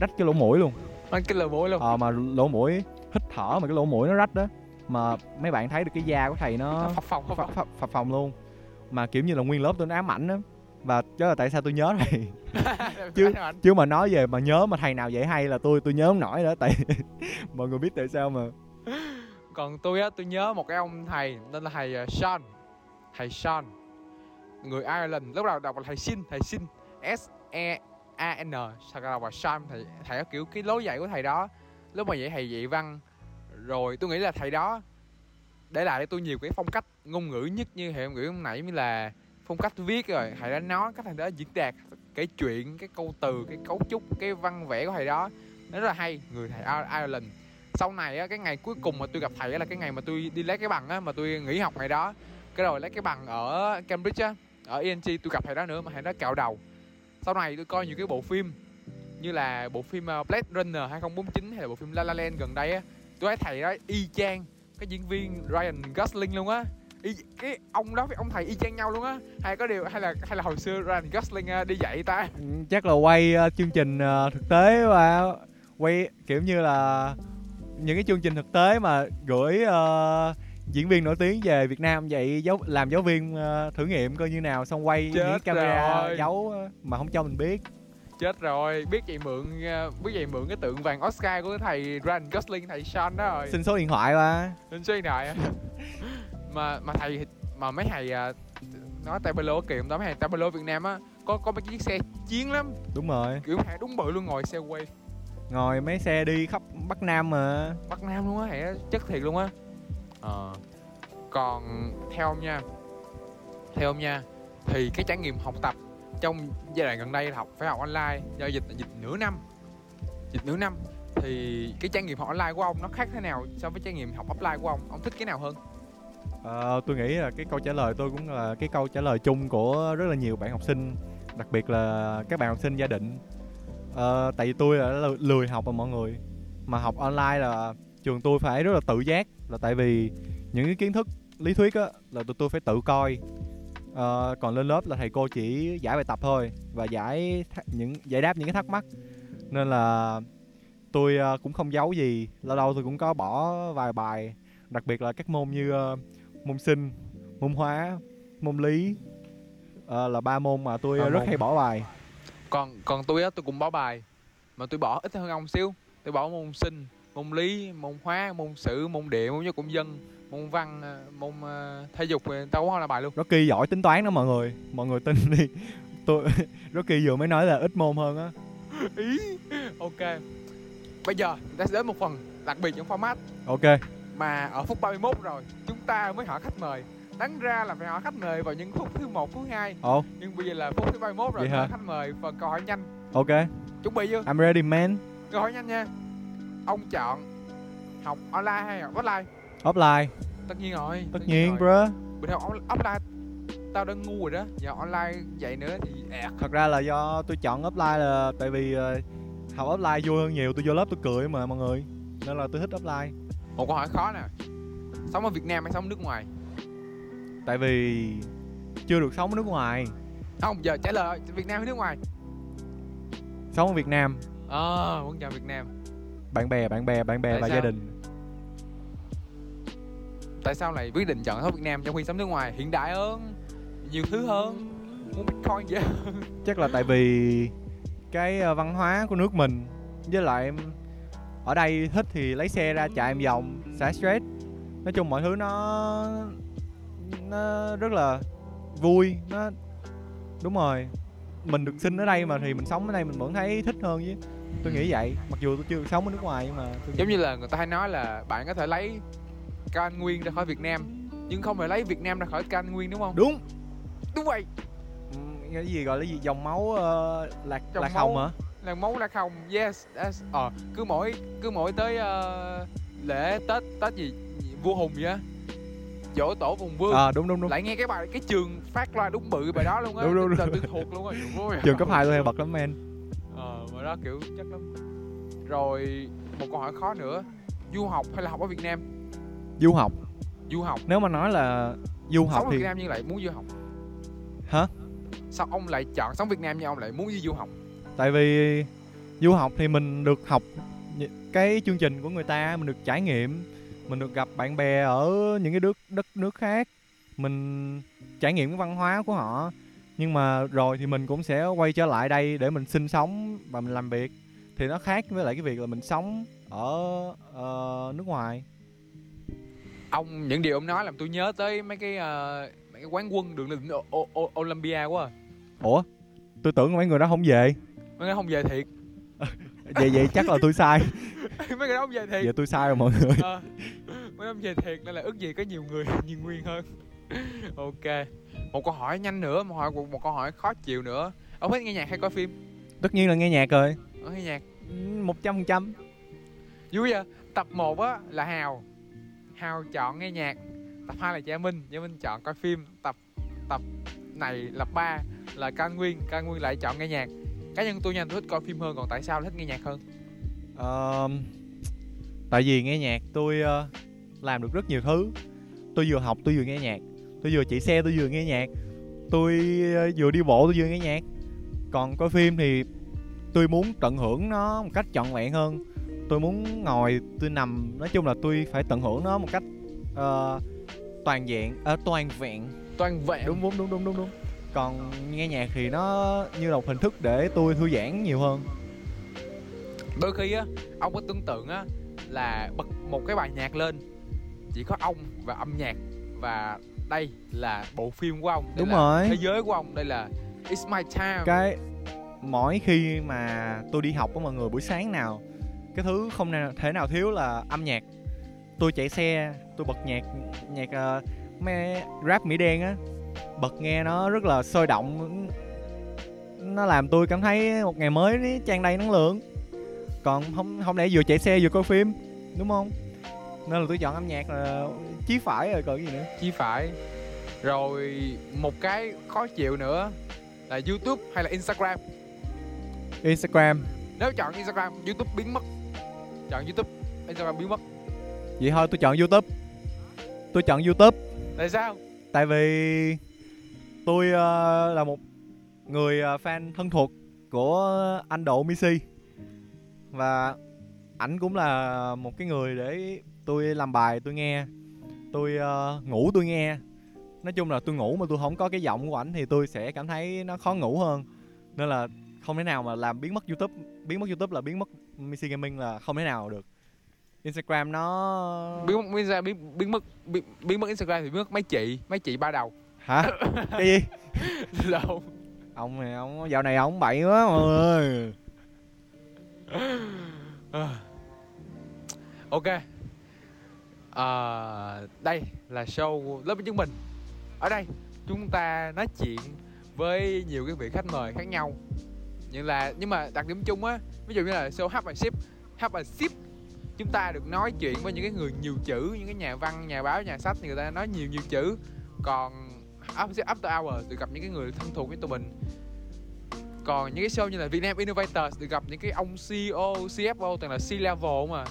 rách cái lỗ mũi luôn. Anh cái lời mũi luôn. Ờ mà lỗ mũi hít thở mà cái lỗ mũi nó rách đó mà mấy bạn thấy được cái da của thầy nó phập phòng phập phòng phập, phòng luôn. Mà kiểu như là nguyên lớp tôi nó ám ảnh đó và đó là tại sao tôi nhớ thầy. Chứ- chứ mà nói về mà nhớ mà thầy nào dạy hay là tôi tôi nhớ không nổi đó tại mọi người biết tại sao mà. Còn tôi á tôi nhớ một cái ông thầy tên là thầy ờ, Sean. Thầy Sean người Ireland, lúc đầu đọc là thầy Sin thầy Sin S E A N sau đó đọc là Sam, thầy thầy có kiểu cái lối dạy của thầy đó. Lúc mà dạy thầy dạy văn, rồi tôi nghĩ là thầy đó để lại cho tôi nhiều cái phong cách ngôn ngữ nhất như hệ ngôn ngữ hôm nãy mới là phong cách viết rồi, thầy đã nói cách thầy đó diễn đạt kể chuyện, cái câu từ, cái cấu trúc, cái văn vẽ của thầy đó. Nó rất là hay, người thầy Ireland. Sau này á, cái ngày cuối cùng mà tôi gặp thầy á là cái ngày mà tôi đi lấy cái bằng á, mà tôi nghỉ học ngày đó. Cái rồi lấy cái bằng ở Cambridge á ở ENG tôi gặp thầy đó nữa mà thầy đó cạo đầu. Sau này tôi coi nhiều cái bộ phim như là bộ phim ờ, Blade Runner 2049 hay là bộ phim La La Land gần đây á tôi thấy thầy đó y chang cái diễn viên Ryan Gosling luôn á. Y, cái ông đó với ông thầy y chang nhau luôn á. Hay có điều hay là hay là hồi xưa Ryan Gosling ờ, đi dạy ta. Ừ, chắc là quay ờ, chương trình thực tế và quay kiểu như là những cái chương trình thực tế mà gửi uh, diễn viên nổi tiếng về Việt Nam vậy giáo làm giáo viên ờ, thử nghiệm coi như nào xong quay những camera rồi. giấu ờ, mà không cho mình biết. Chết rồi. Biết vậy mượn ờ, biết vậy mượn cái tượng vàng Oscar của thầy Ryan Gosling thầy Sean đó rồi. Xin số điện thoại qua nên suy đại á. mà mà thầy mà mấy thầy nói Tableau kìa đó mấy thầy Tableau Việt Nam á có có mấy chiếc xe chiến lắm. Đúng rồi. Kiểu thầy đúng bự luôn ngồi xe quay. Ngồi mấy xe đi khắp Bắc Nam mà. Bắc Nam luôn á thầy chất thiệt luôn á ờ. Còn theo ông nha theo ông nha thì cái trải nghiệm học tập trong giai đoạn gần đây là học phải học online do dịch dịch nửa năm. Dịch nửa năm thì cái trải nghiệm học online của ông nó khác thế nào so với trải nghiệm học offline của ông? Ông thích cái nào hơn? Ờ, tôi nghĩ là cái câu trả lời tôi cũng là cái câu trả lời chung của rất là nhiều bạn học sinh đặc biệt là các bạn học sinh gia đình. Ờ, tại vì tôi là lười học mà mọi người. Mà học online là trường tôi phải rất là tự giác là tại vì những cái kiến thức lý thuyết á là tụi tôi phải tự coi. Ờ, còn lên lớp là thầy cô chỉ giải bài tập thôi và giải những giải đáp những cái thắc mắc. Nên là tôi ờ, cũng không giấu gì lâu lâu tôi cũng có bỏ vài bài đặc biệt là các môn như ờ, môn sinh môn hóa môn lý. Ờ, là ba môn mà tôi ờ, rất môn. hay bỏ bài. Còn còn tôi á tôi cũng bỏ bài mà tôi bỏ ít hơn ông xíu. Tôi bỏ môn sinh môn lý môn hóa môn sử môn địa môn giáo cũng dân môn văn ờ, môn ờ, thể dục thì tao cũng không làm bài luôn. Rocky giỏi tính toán đó mọi người mọi người tin đi. Tôi Rocky vừa mới nói là ít môn hơn á. Ý ok. Bây giờ chúng ta sẽ đến một phần đặc biệt trong format. Ok. Mà ở phút 31 rồi chúng ta mới hỏi khách mời. Đáng ra là phải hỏi khách mời vào những phút thứ một thứ hai. Ồ. Nhưng bây giờ là phút thứ 31 rồi hỏi khách mời phần câu hỏi nhanh. Ok. Chuẩn bị chưa? I'm ready man. Câu hỏi nhanh nha ông chọn học online hay học offline? Offline. Tất nhiên rồi tất nhiên rồi. bro. Bình thường offline tao đã ngu rồi đó. Giờ online vậy nữa thì ẹt. Thật ra là do tôi chọn offline là tại vì ờ, học offline vui hơn nhiều. Tôi vô lớp tôi cười mà mọi người. Nên là tôi thích offline. Một câu hỏi khó nè. Sống ở Việt Nam hay sống nước ngoài? Tại vì chưa được sống ở nước ngoài. Không giờ trả lời Việt Nam hay nước ngoài? Sống ở Việt Nam. Ờ vẫn chọn Việt Nam bạn bè bạn bè bạn bè Tại và sao? gia đình. Tại sao lại quyết định chọn sống Việt Nam trong khi sống nước ngoài? Hiện đại hơn nhiều thứ hơn muốn bitcoin gì hơn. Chắc là tại vì cái ờ, văn hóa của nước mình với lại ở đây thích thì lấy xe ra chạy một vòng xả stress. Nói chung mọi thứ nó nó rất là vui nó đúng rồi. Mình được sinh ở đây mà thì mình sống ở đây mình vẫn thấy thích hơn chứ tôi nghĩ vậy. Mặc dù tôi chưa sống ở nước ngoài nhưng mà tôi giống như là người ta hay nói là bạn có thể lấy can nguyên ra khỏi Việt Nam nhưng không thể lấy Việt Nam ra khỏi can nguyên đúng không? Đúng. Đúng vậy. Ừm, cái gì gọi là gì? Dòng máu ờ, lạc Dòng lạc máu. hồng hả? Là máu là không yes that's, ờ cứ mỗi cứ mỗi tới ờ, lễ tết tết gì vua hùng vậy á. Dỗ tổ hùng vương. À đúng đúng đúng. Lại nghe cái bài cái trường phát loa đúng bự bài đó luôn á. Đúng, đúng, đúng. tôi thuộc luôn rồi trường cấp 2 tôi hay bật lắm men bài đó kiểu chắc lắm rồi một câu hỏi khó nữa. Du học hay là học ở Việt Nam? Du học. Du học. Nếu mà nói là du học sống ở thì Việt Nam nhưng lại muốn du học. Hả? sao ông lại chọn sống Việt Nam nhưng ông lại muốn đi du học? Tại vì du học thì mình được học cái chương trình của người ta mình được trải nghiệm mình được gặp bạn bè ở những cái nước đất nước khác. Mình trải nghiệm cái văn hóa của họ nhưng mà rồi thì mình cũng sẽ quay trở lại đây để mình sinh sống và mình làm việc. Thì nó khác với lại cái việc là mình sống ở ờ, nước ngoài. Ông những điều ông nói làm tôi nhớ tới mấy cái ờ, mấy cái quán quân đường lên Olympia quá à. ủa? Tôi tưởng mấy người đó không về. Mấy cái không về thiệt. Vậy vậy chắc là tôi sai. Mấy cái đó không về thiệt. Vậy tôi sai rồi mọi người. Ờ, mấy không về thiệt nên là ước gì có nhiều người nhiều nguyên hơn. Ok một câu hỏi nhanh nữa một hỏi một, câu hỏi khó chịu nữa. Ông thích nghe nhạc hay coi phim? Tất nhiên là nghe nhạc rồi. Ông nghe nhạc. Một trăm phần trăm. Vui vậy? Tập 1 á là hào. Hào chọn nghe nhạc. Tập 2 là Gia Minh. Gia Minh chọn coi phim. Tập tập này là ba là Can Nguyên. Can Nguyên lại chọn nghe nhạc. Cá nhân tôi nha tôi thích coi phim hơn còn tại sao thích nghe nhạc hơn? Ờ, tại vì nghe nhạc tôi ờ, làm được rất nhiều thứ. Tôi vừa học tôi vừa nghe nhạc tôi vừa chạy xe tôi vừa nghe nhạc. Tôi ờ, vừa đi bộ tôi vừa nghe nhạc. Còn coi phim thì tôi muốn tận hưởng nó một cách trọn vẹn hơn. Tôi muốn ngồi tôi nằm nói chung là tôi phải tận hưởng nó một cách ờ, toàn dạng à, toàn vẹn. Toàn vẹn. Đúng đúng đúng đúng đúng đúng. Còn nghe nhạc thì nó như là một hình thức để tôi thư giãn nhiều hơn. Đôi khi á ông có tưởng tượng á là bật một cái bài nhạc lên chỉ có ông và âm nhạc và đây là bộ phim của ông đây đúng là rồi. thế giới của ông đây là it's my time cái mỗi khi mà tôi đi học với mọi người buổi sáng nào cái thứ không thể nào thiếu là âm nhạc. Tôi chạy xe tôi bật nhạc nhạc uh, mấy rap mỹ đen á bật nghe nó rất là sôi động. Nó làm tôi cảm thấy một ngày mới tràn đầy năng lượng. Còn không không lẽ vừa chạy xe vừa coi phim đúng không? Nên là tôi chọn âm nhạc là chí phải rồi còn gì nữa? Chi phải. Rồi một cái khó chịu nữa là youtube hay là instagram? Instagram. Nếu chọn instagram youtube biến mất. Chọn youtube instagram biến mất. Vậy thôi tôi chọn youtube. Tôi chọn youtube. Tại sao? Tại vì tôi uh, là một người uh, fan thân thuộc của anh Độ Missy và ảnh cũng là một cái người để tôi làm bài tôi nghe tôi uh, ngủ tôi nghe. Nói chung là tôi ngủ mà tôi không có cái giọng của ảnh thì tôi sẽ cảm thấy nó khó ngủ hơn. Nên là không thể nào mà làm biến mất youtube biến mất youtube là biến mất missy gaming là không thể nào được. Instagram nó biến mất biến, biến, biến mất biến, biến mất instagram thì biến mất mấy chị mấy chị ba đầu. Hả? Cái gì? Lộn ông này ông dạo này ông bậy quá mọi người. Ok à, đây là show lớp với chúng mình ở đây chúng ta nói chuyện với nhiều cái vị khách mời khác nhau. Như là nhưng mà đặc điểm chung á ví dụ như là show hấp and ship. Hấp and ship chúng ta được nói chuyện với những cái người nhiều chữ những cái nhà văn nhà báo nhà sách thì người ta nói nhiều nhiều chữ. Còn after hour được gặp những cái người thân thuộc với tụi mình. Còn những cái show như là Vietnam Innovators được gặp những cái ông CEO, CFO toàn là C-level mà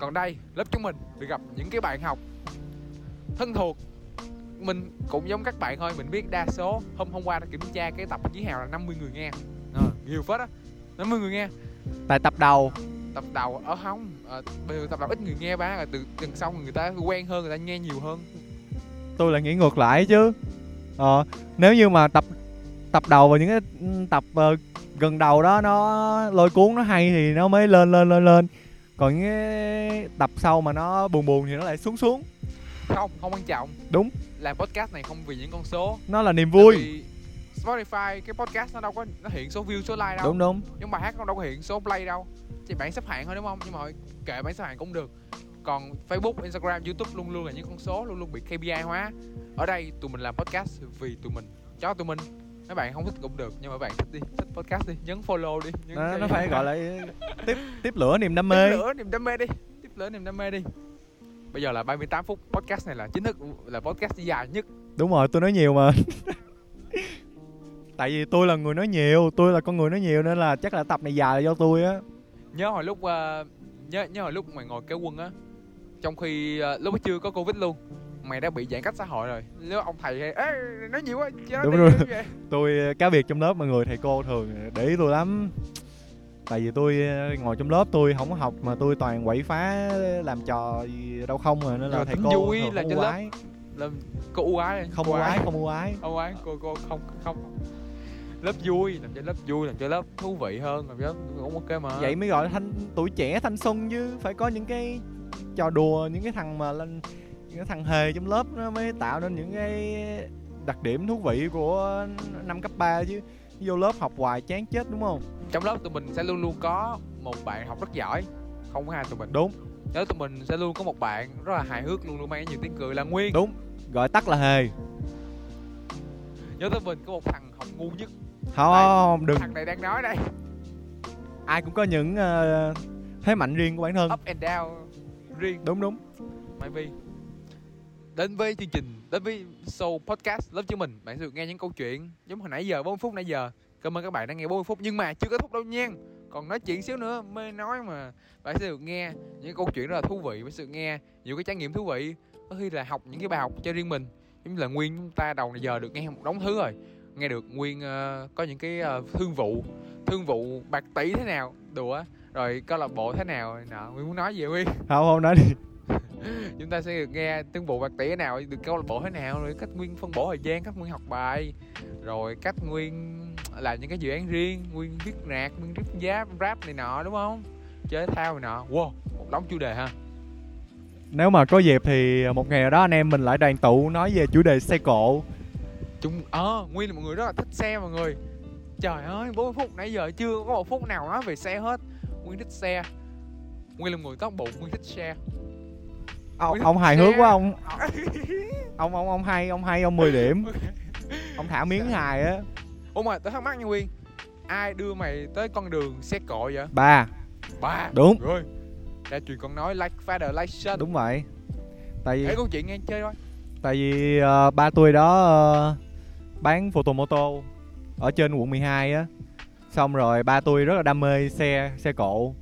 còn đây lớp chúng mình được gặp những cái bạn học thân thuộc. Mình cũng giống các bạn thôi mình biết đa số. Hôm hôm qua đã kiểm tra cái tập với hào là 50 người nghe. À, nhiều phết á. 50 người nghe. Tại tập đầu. Tập đầu ở không à, bây giờ tập đầu ít người nghe ba rồi từ dần sau người ta quen hơn người ta nghe nhiều hơn. Tôi lại nghĩ ngược lại chứ. Ờ nếu như mà tập tập đầu và những cái tập uh, gần đầu đó nó lôi cuốn nó hay thì nó mới lên lên lên lên còn cái tập sau mà nó buồn buồn thì nó lại xuống xuống. Không không quan trọng. Đúng. Làm podcast này không vì những con số. Nó là niềm vui. Vì Spotify cái podcast nó đâu có nó hiện số view số like đâu. Đúng đúng. Nhưng bài hát nó đâu có hiện số play đâu. Chỉ bảng xếp hạng thôi đúng không? Nhưng mà kệ bảng xếp hạng cũng được. Còn Facebook, Instagram, YouTube luôn luôn là những con số luôn luôn bị KPI hóa. Ở đây tụi mình làm podcast vì tụi mình. Cho tụi mình mấy bạn không thích cũng được nhưng mà bạn thích đi thích podcast đi nhấn follow đi nhấn nó, nó phải gọi là tiếp tiếp lửa niềm đam mê. Tiếp lửa niềm đam mê đi tiếp lửa niềm đam mê đi. Bây giờ là 38 phút podcast này là chính thức là podcast dài nhất. Đúng rồi tôi nói nhiều mà. Tại vì tôi là người nói nhiều tôi là con người nói nhiều nên là chắc là tập này dài là do tôi á. Nhớ hồi lúc uh, nhớ nhớ hồi lúc mày ngồi kéo quân á trong khi uh, lúc chưa có covid luôn mày đã bị giãn cách xã hội rồi. Nếu ông thầy hay ê nói nhiều quá đúng rồi. tôi ờ, cá biệt trong lớp mọi người thầy cô thường để ý tôi lắm. Tại vì tôi ờ, ngồi trong lớp tôi không có học mà tôi toàn quậy phá làm trò gì đâu không rồi nên là Rồi thầy cô vui thường là không lớp. Làm cô ưu ái không? Ưu ái. không ưu ái. Ưu ái cô cô không không. Lớp vui làm cho lớp vui làm cho lớp thú vị hơn làm cho lớp cũng ok mà. Vậy mới gọi là thanh tuổi trẻ thanh xuân chứ. Phải có những cái trò đùa những cái thằng mà lên những thằng hề trong lớp nó mới tạo nên những cái đặc điểm thú vị của năm cấp 3 chứ. Vô lớp học hoài chán chết đúng không? Trong lớp tụi mình sẽ luôn luôn có một bạn học rất giỏi không có hai tụi mình. Đúng. Nhớ tụi mình sẽ luôn có một bạn rất là hài hước luôn luôn mang nhiều tiếng cười là nguyên. Đúng. Gọi tắt là hề. Nhớ tụi mình có một thằng học ngu nhất. Không, không đừng. thằng này đang nói đây. Ai cũng có những ờ, thế mạnh riêng của bản thân. Up and down riêng. Đúng đúng. Vi đến với chương trình đến với show podcast lớp chúng mình bạn sẽ được nghe những câu chuyện giống hồi nãy giờ 40 phút nãy giờ. Cảm ơn các bạn đã nghe 40 phút nhưng mà chưa kết thúc đâu nha. Còn nói chuyện xíu nữa mê nói mà. Bạn sẽ được nghe những câu chuyện rất là thú vị bạn sẽ được nghe nhiều cái trải nghiệm thú vị. Có khi là học những cái bài học cho riêng mình. Giống như là nguyên chúng ta đầu này giờ được nghe một đống thứ rồi. Nghe được nguyên uh, có những cái uh, thương vụ thương vụ bạc tỷ thế nào đùa. Rồi câu lạc bộ thế nào nọ. Nguyên muốn nói gì nguyên? Không không nói đi chúng ta sẽ được nghe tiếng bộ bạc tỉa nào được câu lạc bộ thế nào rồi cách nguyên phân bổ thời gian cách nguyên học bài. Rồi cách nguyên làm những cái dự án riêng nguyên viết nhạc nguyên viết giáp rap này nọ đúng không? Chơi thao này nọ. Wow một đống chủ đề ha. Nếu mà có dịp thì một ngày nào đó anh em mình lại đoàn tụ nói về chủ đề xe cộ. Chúng ờ nguyên là một người rất là thích xe mọi người. Trời ơi 40 phút nãy giờ chưa có một phút nào nói về xe hết. Nguyên thích xe. Nguyên là một người tốt bụng nguyên thích xe ông, ông hài hước quá ông. Ông ông ông hay ông hay ông 10 điểm. Ông thả miếng hài á. Ủa mà tôi thắc mắc nha nguyên. Ai đưa mày tới con đường xe cộ vậy? Ba. Ba. Đúng. Rồi. Ra truyền con nói like father like son. Đúng vậy. Tại vì kể câu chuyện nghe chơi thôi tại vì ờ, ba tôi đó ờ, bán photomoto ở trên quận 12 á. Xong rồi ba tôi rất là đam mê xe xe cộ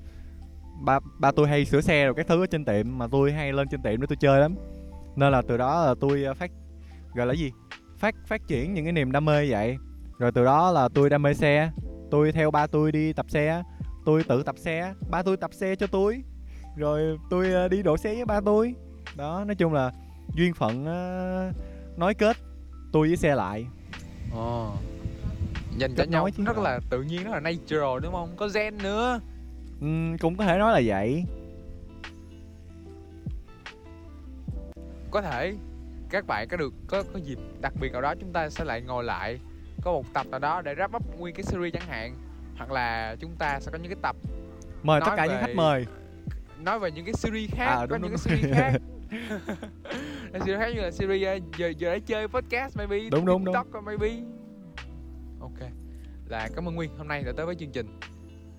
ba ba tôi hay sửa xe rồi các thứ ở trên tiệm mà tôi hay lên trên tiệm để tôi chơi lắm. Nên là từ đó là tôi ờ, phát gọi là gì? Phát phát triển những cái niềm đam mê vậy. Rồi từ đó là tôi đam mê xe tôi theo ba tôi đi tập xe tôi tự tập xe ba tôi tập xe cho tôi. Rồi tôi ờ, đi đổ xe với ba tôi. Đó nói chung là duyên phận ờ, nói kết tôi với xe lại. Ồ. dành cho nhau rất là tự nhiên rất là natural đúng không? Có gen nữa Ừm, cũng có thể nói là vậy có thể các bạn có được có có dịp đặc biệt nào đó chúng ta sẽ lại ngồi lại có một tập nào đó để wrap up nguyên cái series chẳng hạn hoặc là chúng ta sẽ có những cái tập mời Nói tất cả những về- khách mời nói về những cái series khác À, có đúng, những đúng, cái đúng. series khác Là series khác như là series uh, giờ giờ để chơi podcast maybe Đúng, đúng, đúng. TikTok maybe ok là cảm ơn nguyên hôm nay đã tới với chương trình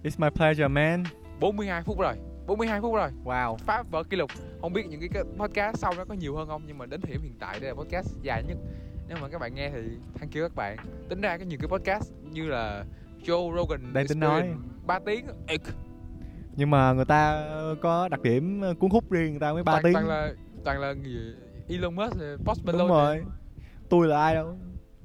it's my pleasure man. 42 phút rồi 42 phút rồi. Wow. Phá vỡ kỷ lục. Không biết những cái podcast sau nó có nhiều hơn không nhưng mà đến thời điểm hiện tại đây là podcast dài nhất. Nếu mà các bạn nghe thì thank you các bạn. Tính ra có nhiều cái podcast như là Joe Rogan Đang tính nói. Experience, 3 tiếng nhưng mà người ta có đặc điểm ờ, cuốn hút riêng người ta mới 3 toàn, tiếng. toàn là toàn là gì Elon Musk rồi Post đúng Malone rồi tôi là ai đâu?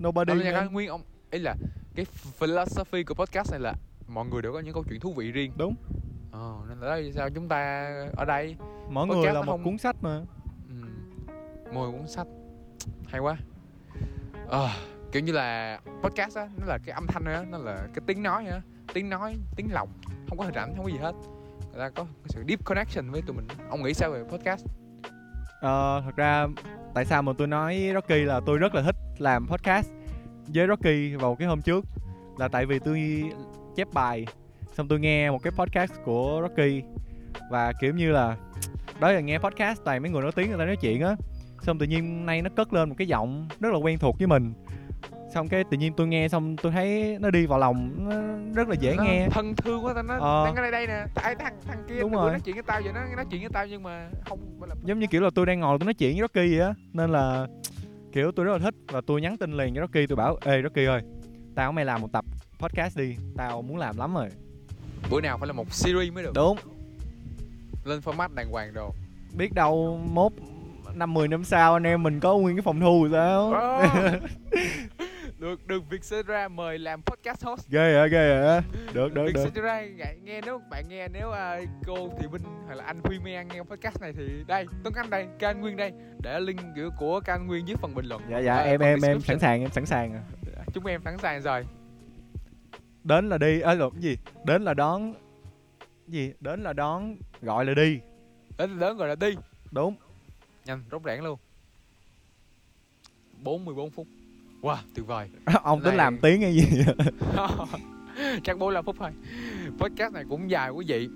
Nobody nguyên ông ý là cái philosophy của podcast này là mọi người đều có những câu chuyện thú vị riêng. Đúng. Ờ, nên là đó sao chúng ta ở đây? Mỗi người là một không- cuốn sách mà. Ừ. Mười cuốn sách. Hay quá. Ờ, kiểu như là podcast á nó là cái âm thanh á nó là cái tiếng nói á tiếng nói tiếng lòng không có hình ảnh không có gì hết. Người ta có cái sự deep connection với tụi mình. Ông nghĩ sao về podcast? Ờ, thật ra tại sao mà tôi nói Rocky là tôi rất là thích làm podcast với Rocky vào cái hôm trước là tại vì tôi chép bài. Xong tôi nghe một cái podcast của Rocky. Và kiểu như là đó là nghe podcast toàn mấy người nổi tiếng người ta nói chuyện á. Xong tự nhiên nay nó cất lên một cái giọng rất là quen thuộc với mình. Xong cái tự nhiên tôi nghe xong tôi thấy nó đi vào lòng nó rất là dễ Nó nghe. thân thương quá ta nó Ờ. đang ở đây đây nè. Ai thằng thằng kia Đúng rồi. nói chuyện với tao vậy nó nói chuyện với tao nhưng mà không là giống như kiểu là tôi đang ngồi tôi nói chuyện với Rocky vậy á. Nên là kiểu tôi rất là thích và tôi nhắn tin liền với Rocky tôi bảo ê Rocky ơi tao mày làm một tập podcast đi. Tao muốn làm lắm rồi. Bữa nào phải là một series mới được. Đúng. Lên format đàng hoàng đồ. Biết đâu mốt năm mười năm sau anh em mình có nguyên cái phòng thu rồi sao? Ờ. được được Vietcetera mời làm podcast host. Ghê hả ghê hả được được được. Vietcetera nghe, nghe nếu bạn nghe nếu uh, cô Thị Vinh hoặc là anh Huy Mian nghe podcast này thì đây Tuấn Anh đây Can Nguyên đây để link kiểu của Can Nguyên dưới phần bình luận. Dạ dạ Ờ, em em em sẵn sàng em sẵn sàng à. chúng em sẵn sàng rồi đến là đi. Ấy lộn cái gì? Đến là đón gì? Đến là đón gọi là đi. Đến lớn rồi là đi. Đúng. Nhanh rốt rẽn luôn. 44 phút. Wow tuyệt vời. Ông tính Này- làm tiếng hay gì chắc 45 phút thôi. Podcast này cũng dài quý vị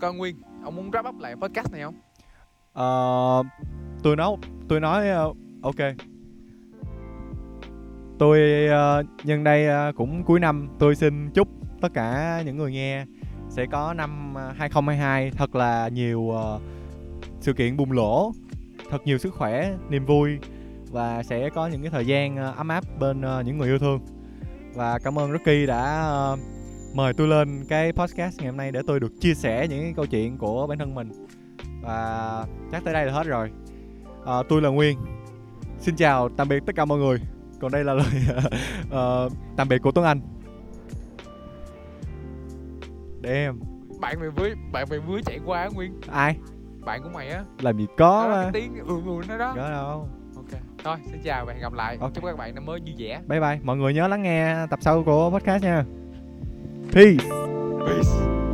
Can Nguyên ông muốn wrap up lại podcast này không? Ờ, tôi nói tôi nói ờ, ok tôi ờ, nhân đây ờ, cũng cuối năm tôi xin chúc tất cả những người nghe sẽ có năm ờ, 2022 thật là nhiều sự kiện bùng lỗ thật nhiều sức khỏe niềm vui và sẽ có những cái thời gian ấm áp bên những người yêu thương. Và cảm ơn Rocky đã mời tôi lên cái podcast ngày hôm nay để tôi được chia sẻ những cái câu chuyện của bản thân mình. Và chắc tới đây là hết rồi. À, tôi là nguyên. Xin chào tạm biệt tất cả mọi người còn đây là lời ờ, tạm biệt của tuấn anh. Em bạn mày với bạn mày vừa chạy qua Nguyên. Ai? Bạn của mày á. Làm gì có đó cái tiếng ừ ừ nó đó. Có đâu. Ok thôi xin chào và hẹn gặp lại. Ok. chúc các bạn năm mới vui vẻ. Bye bye. Mọi người nhớ lắng nghe tập sau của podcast nha. Peace. Peace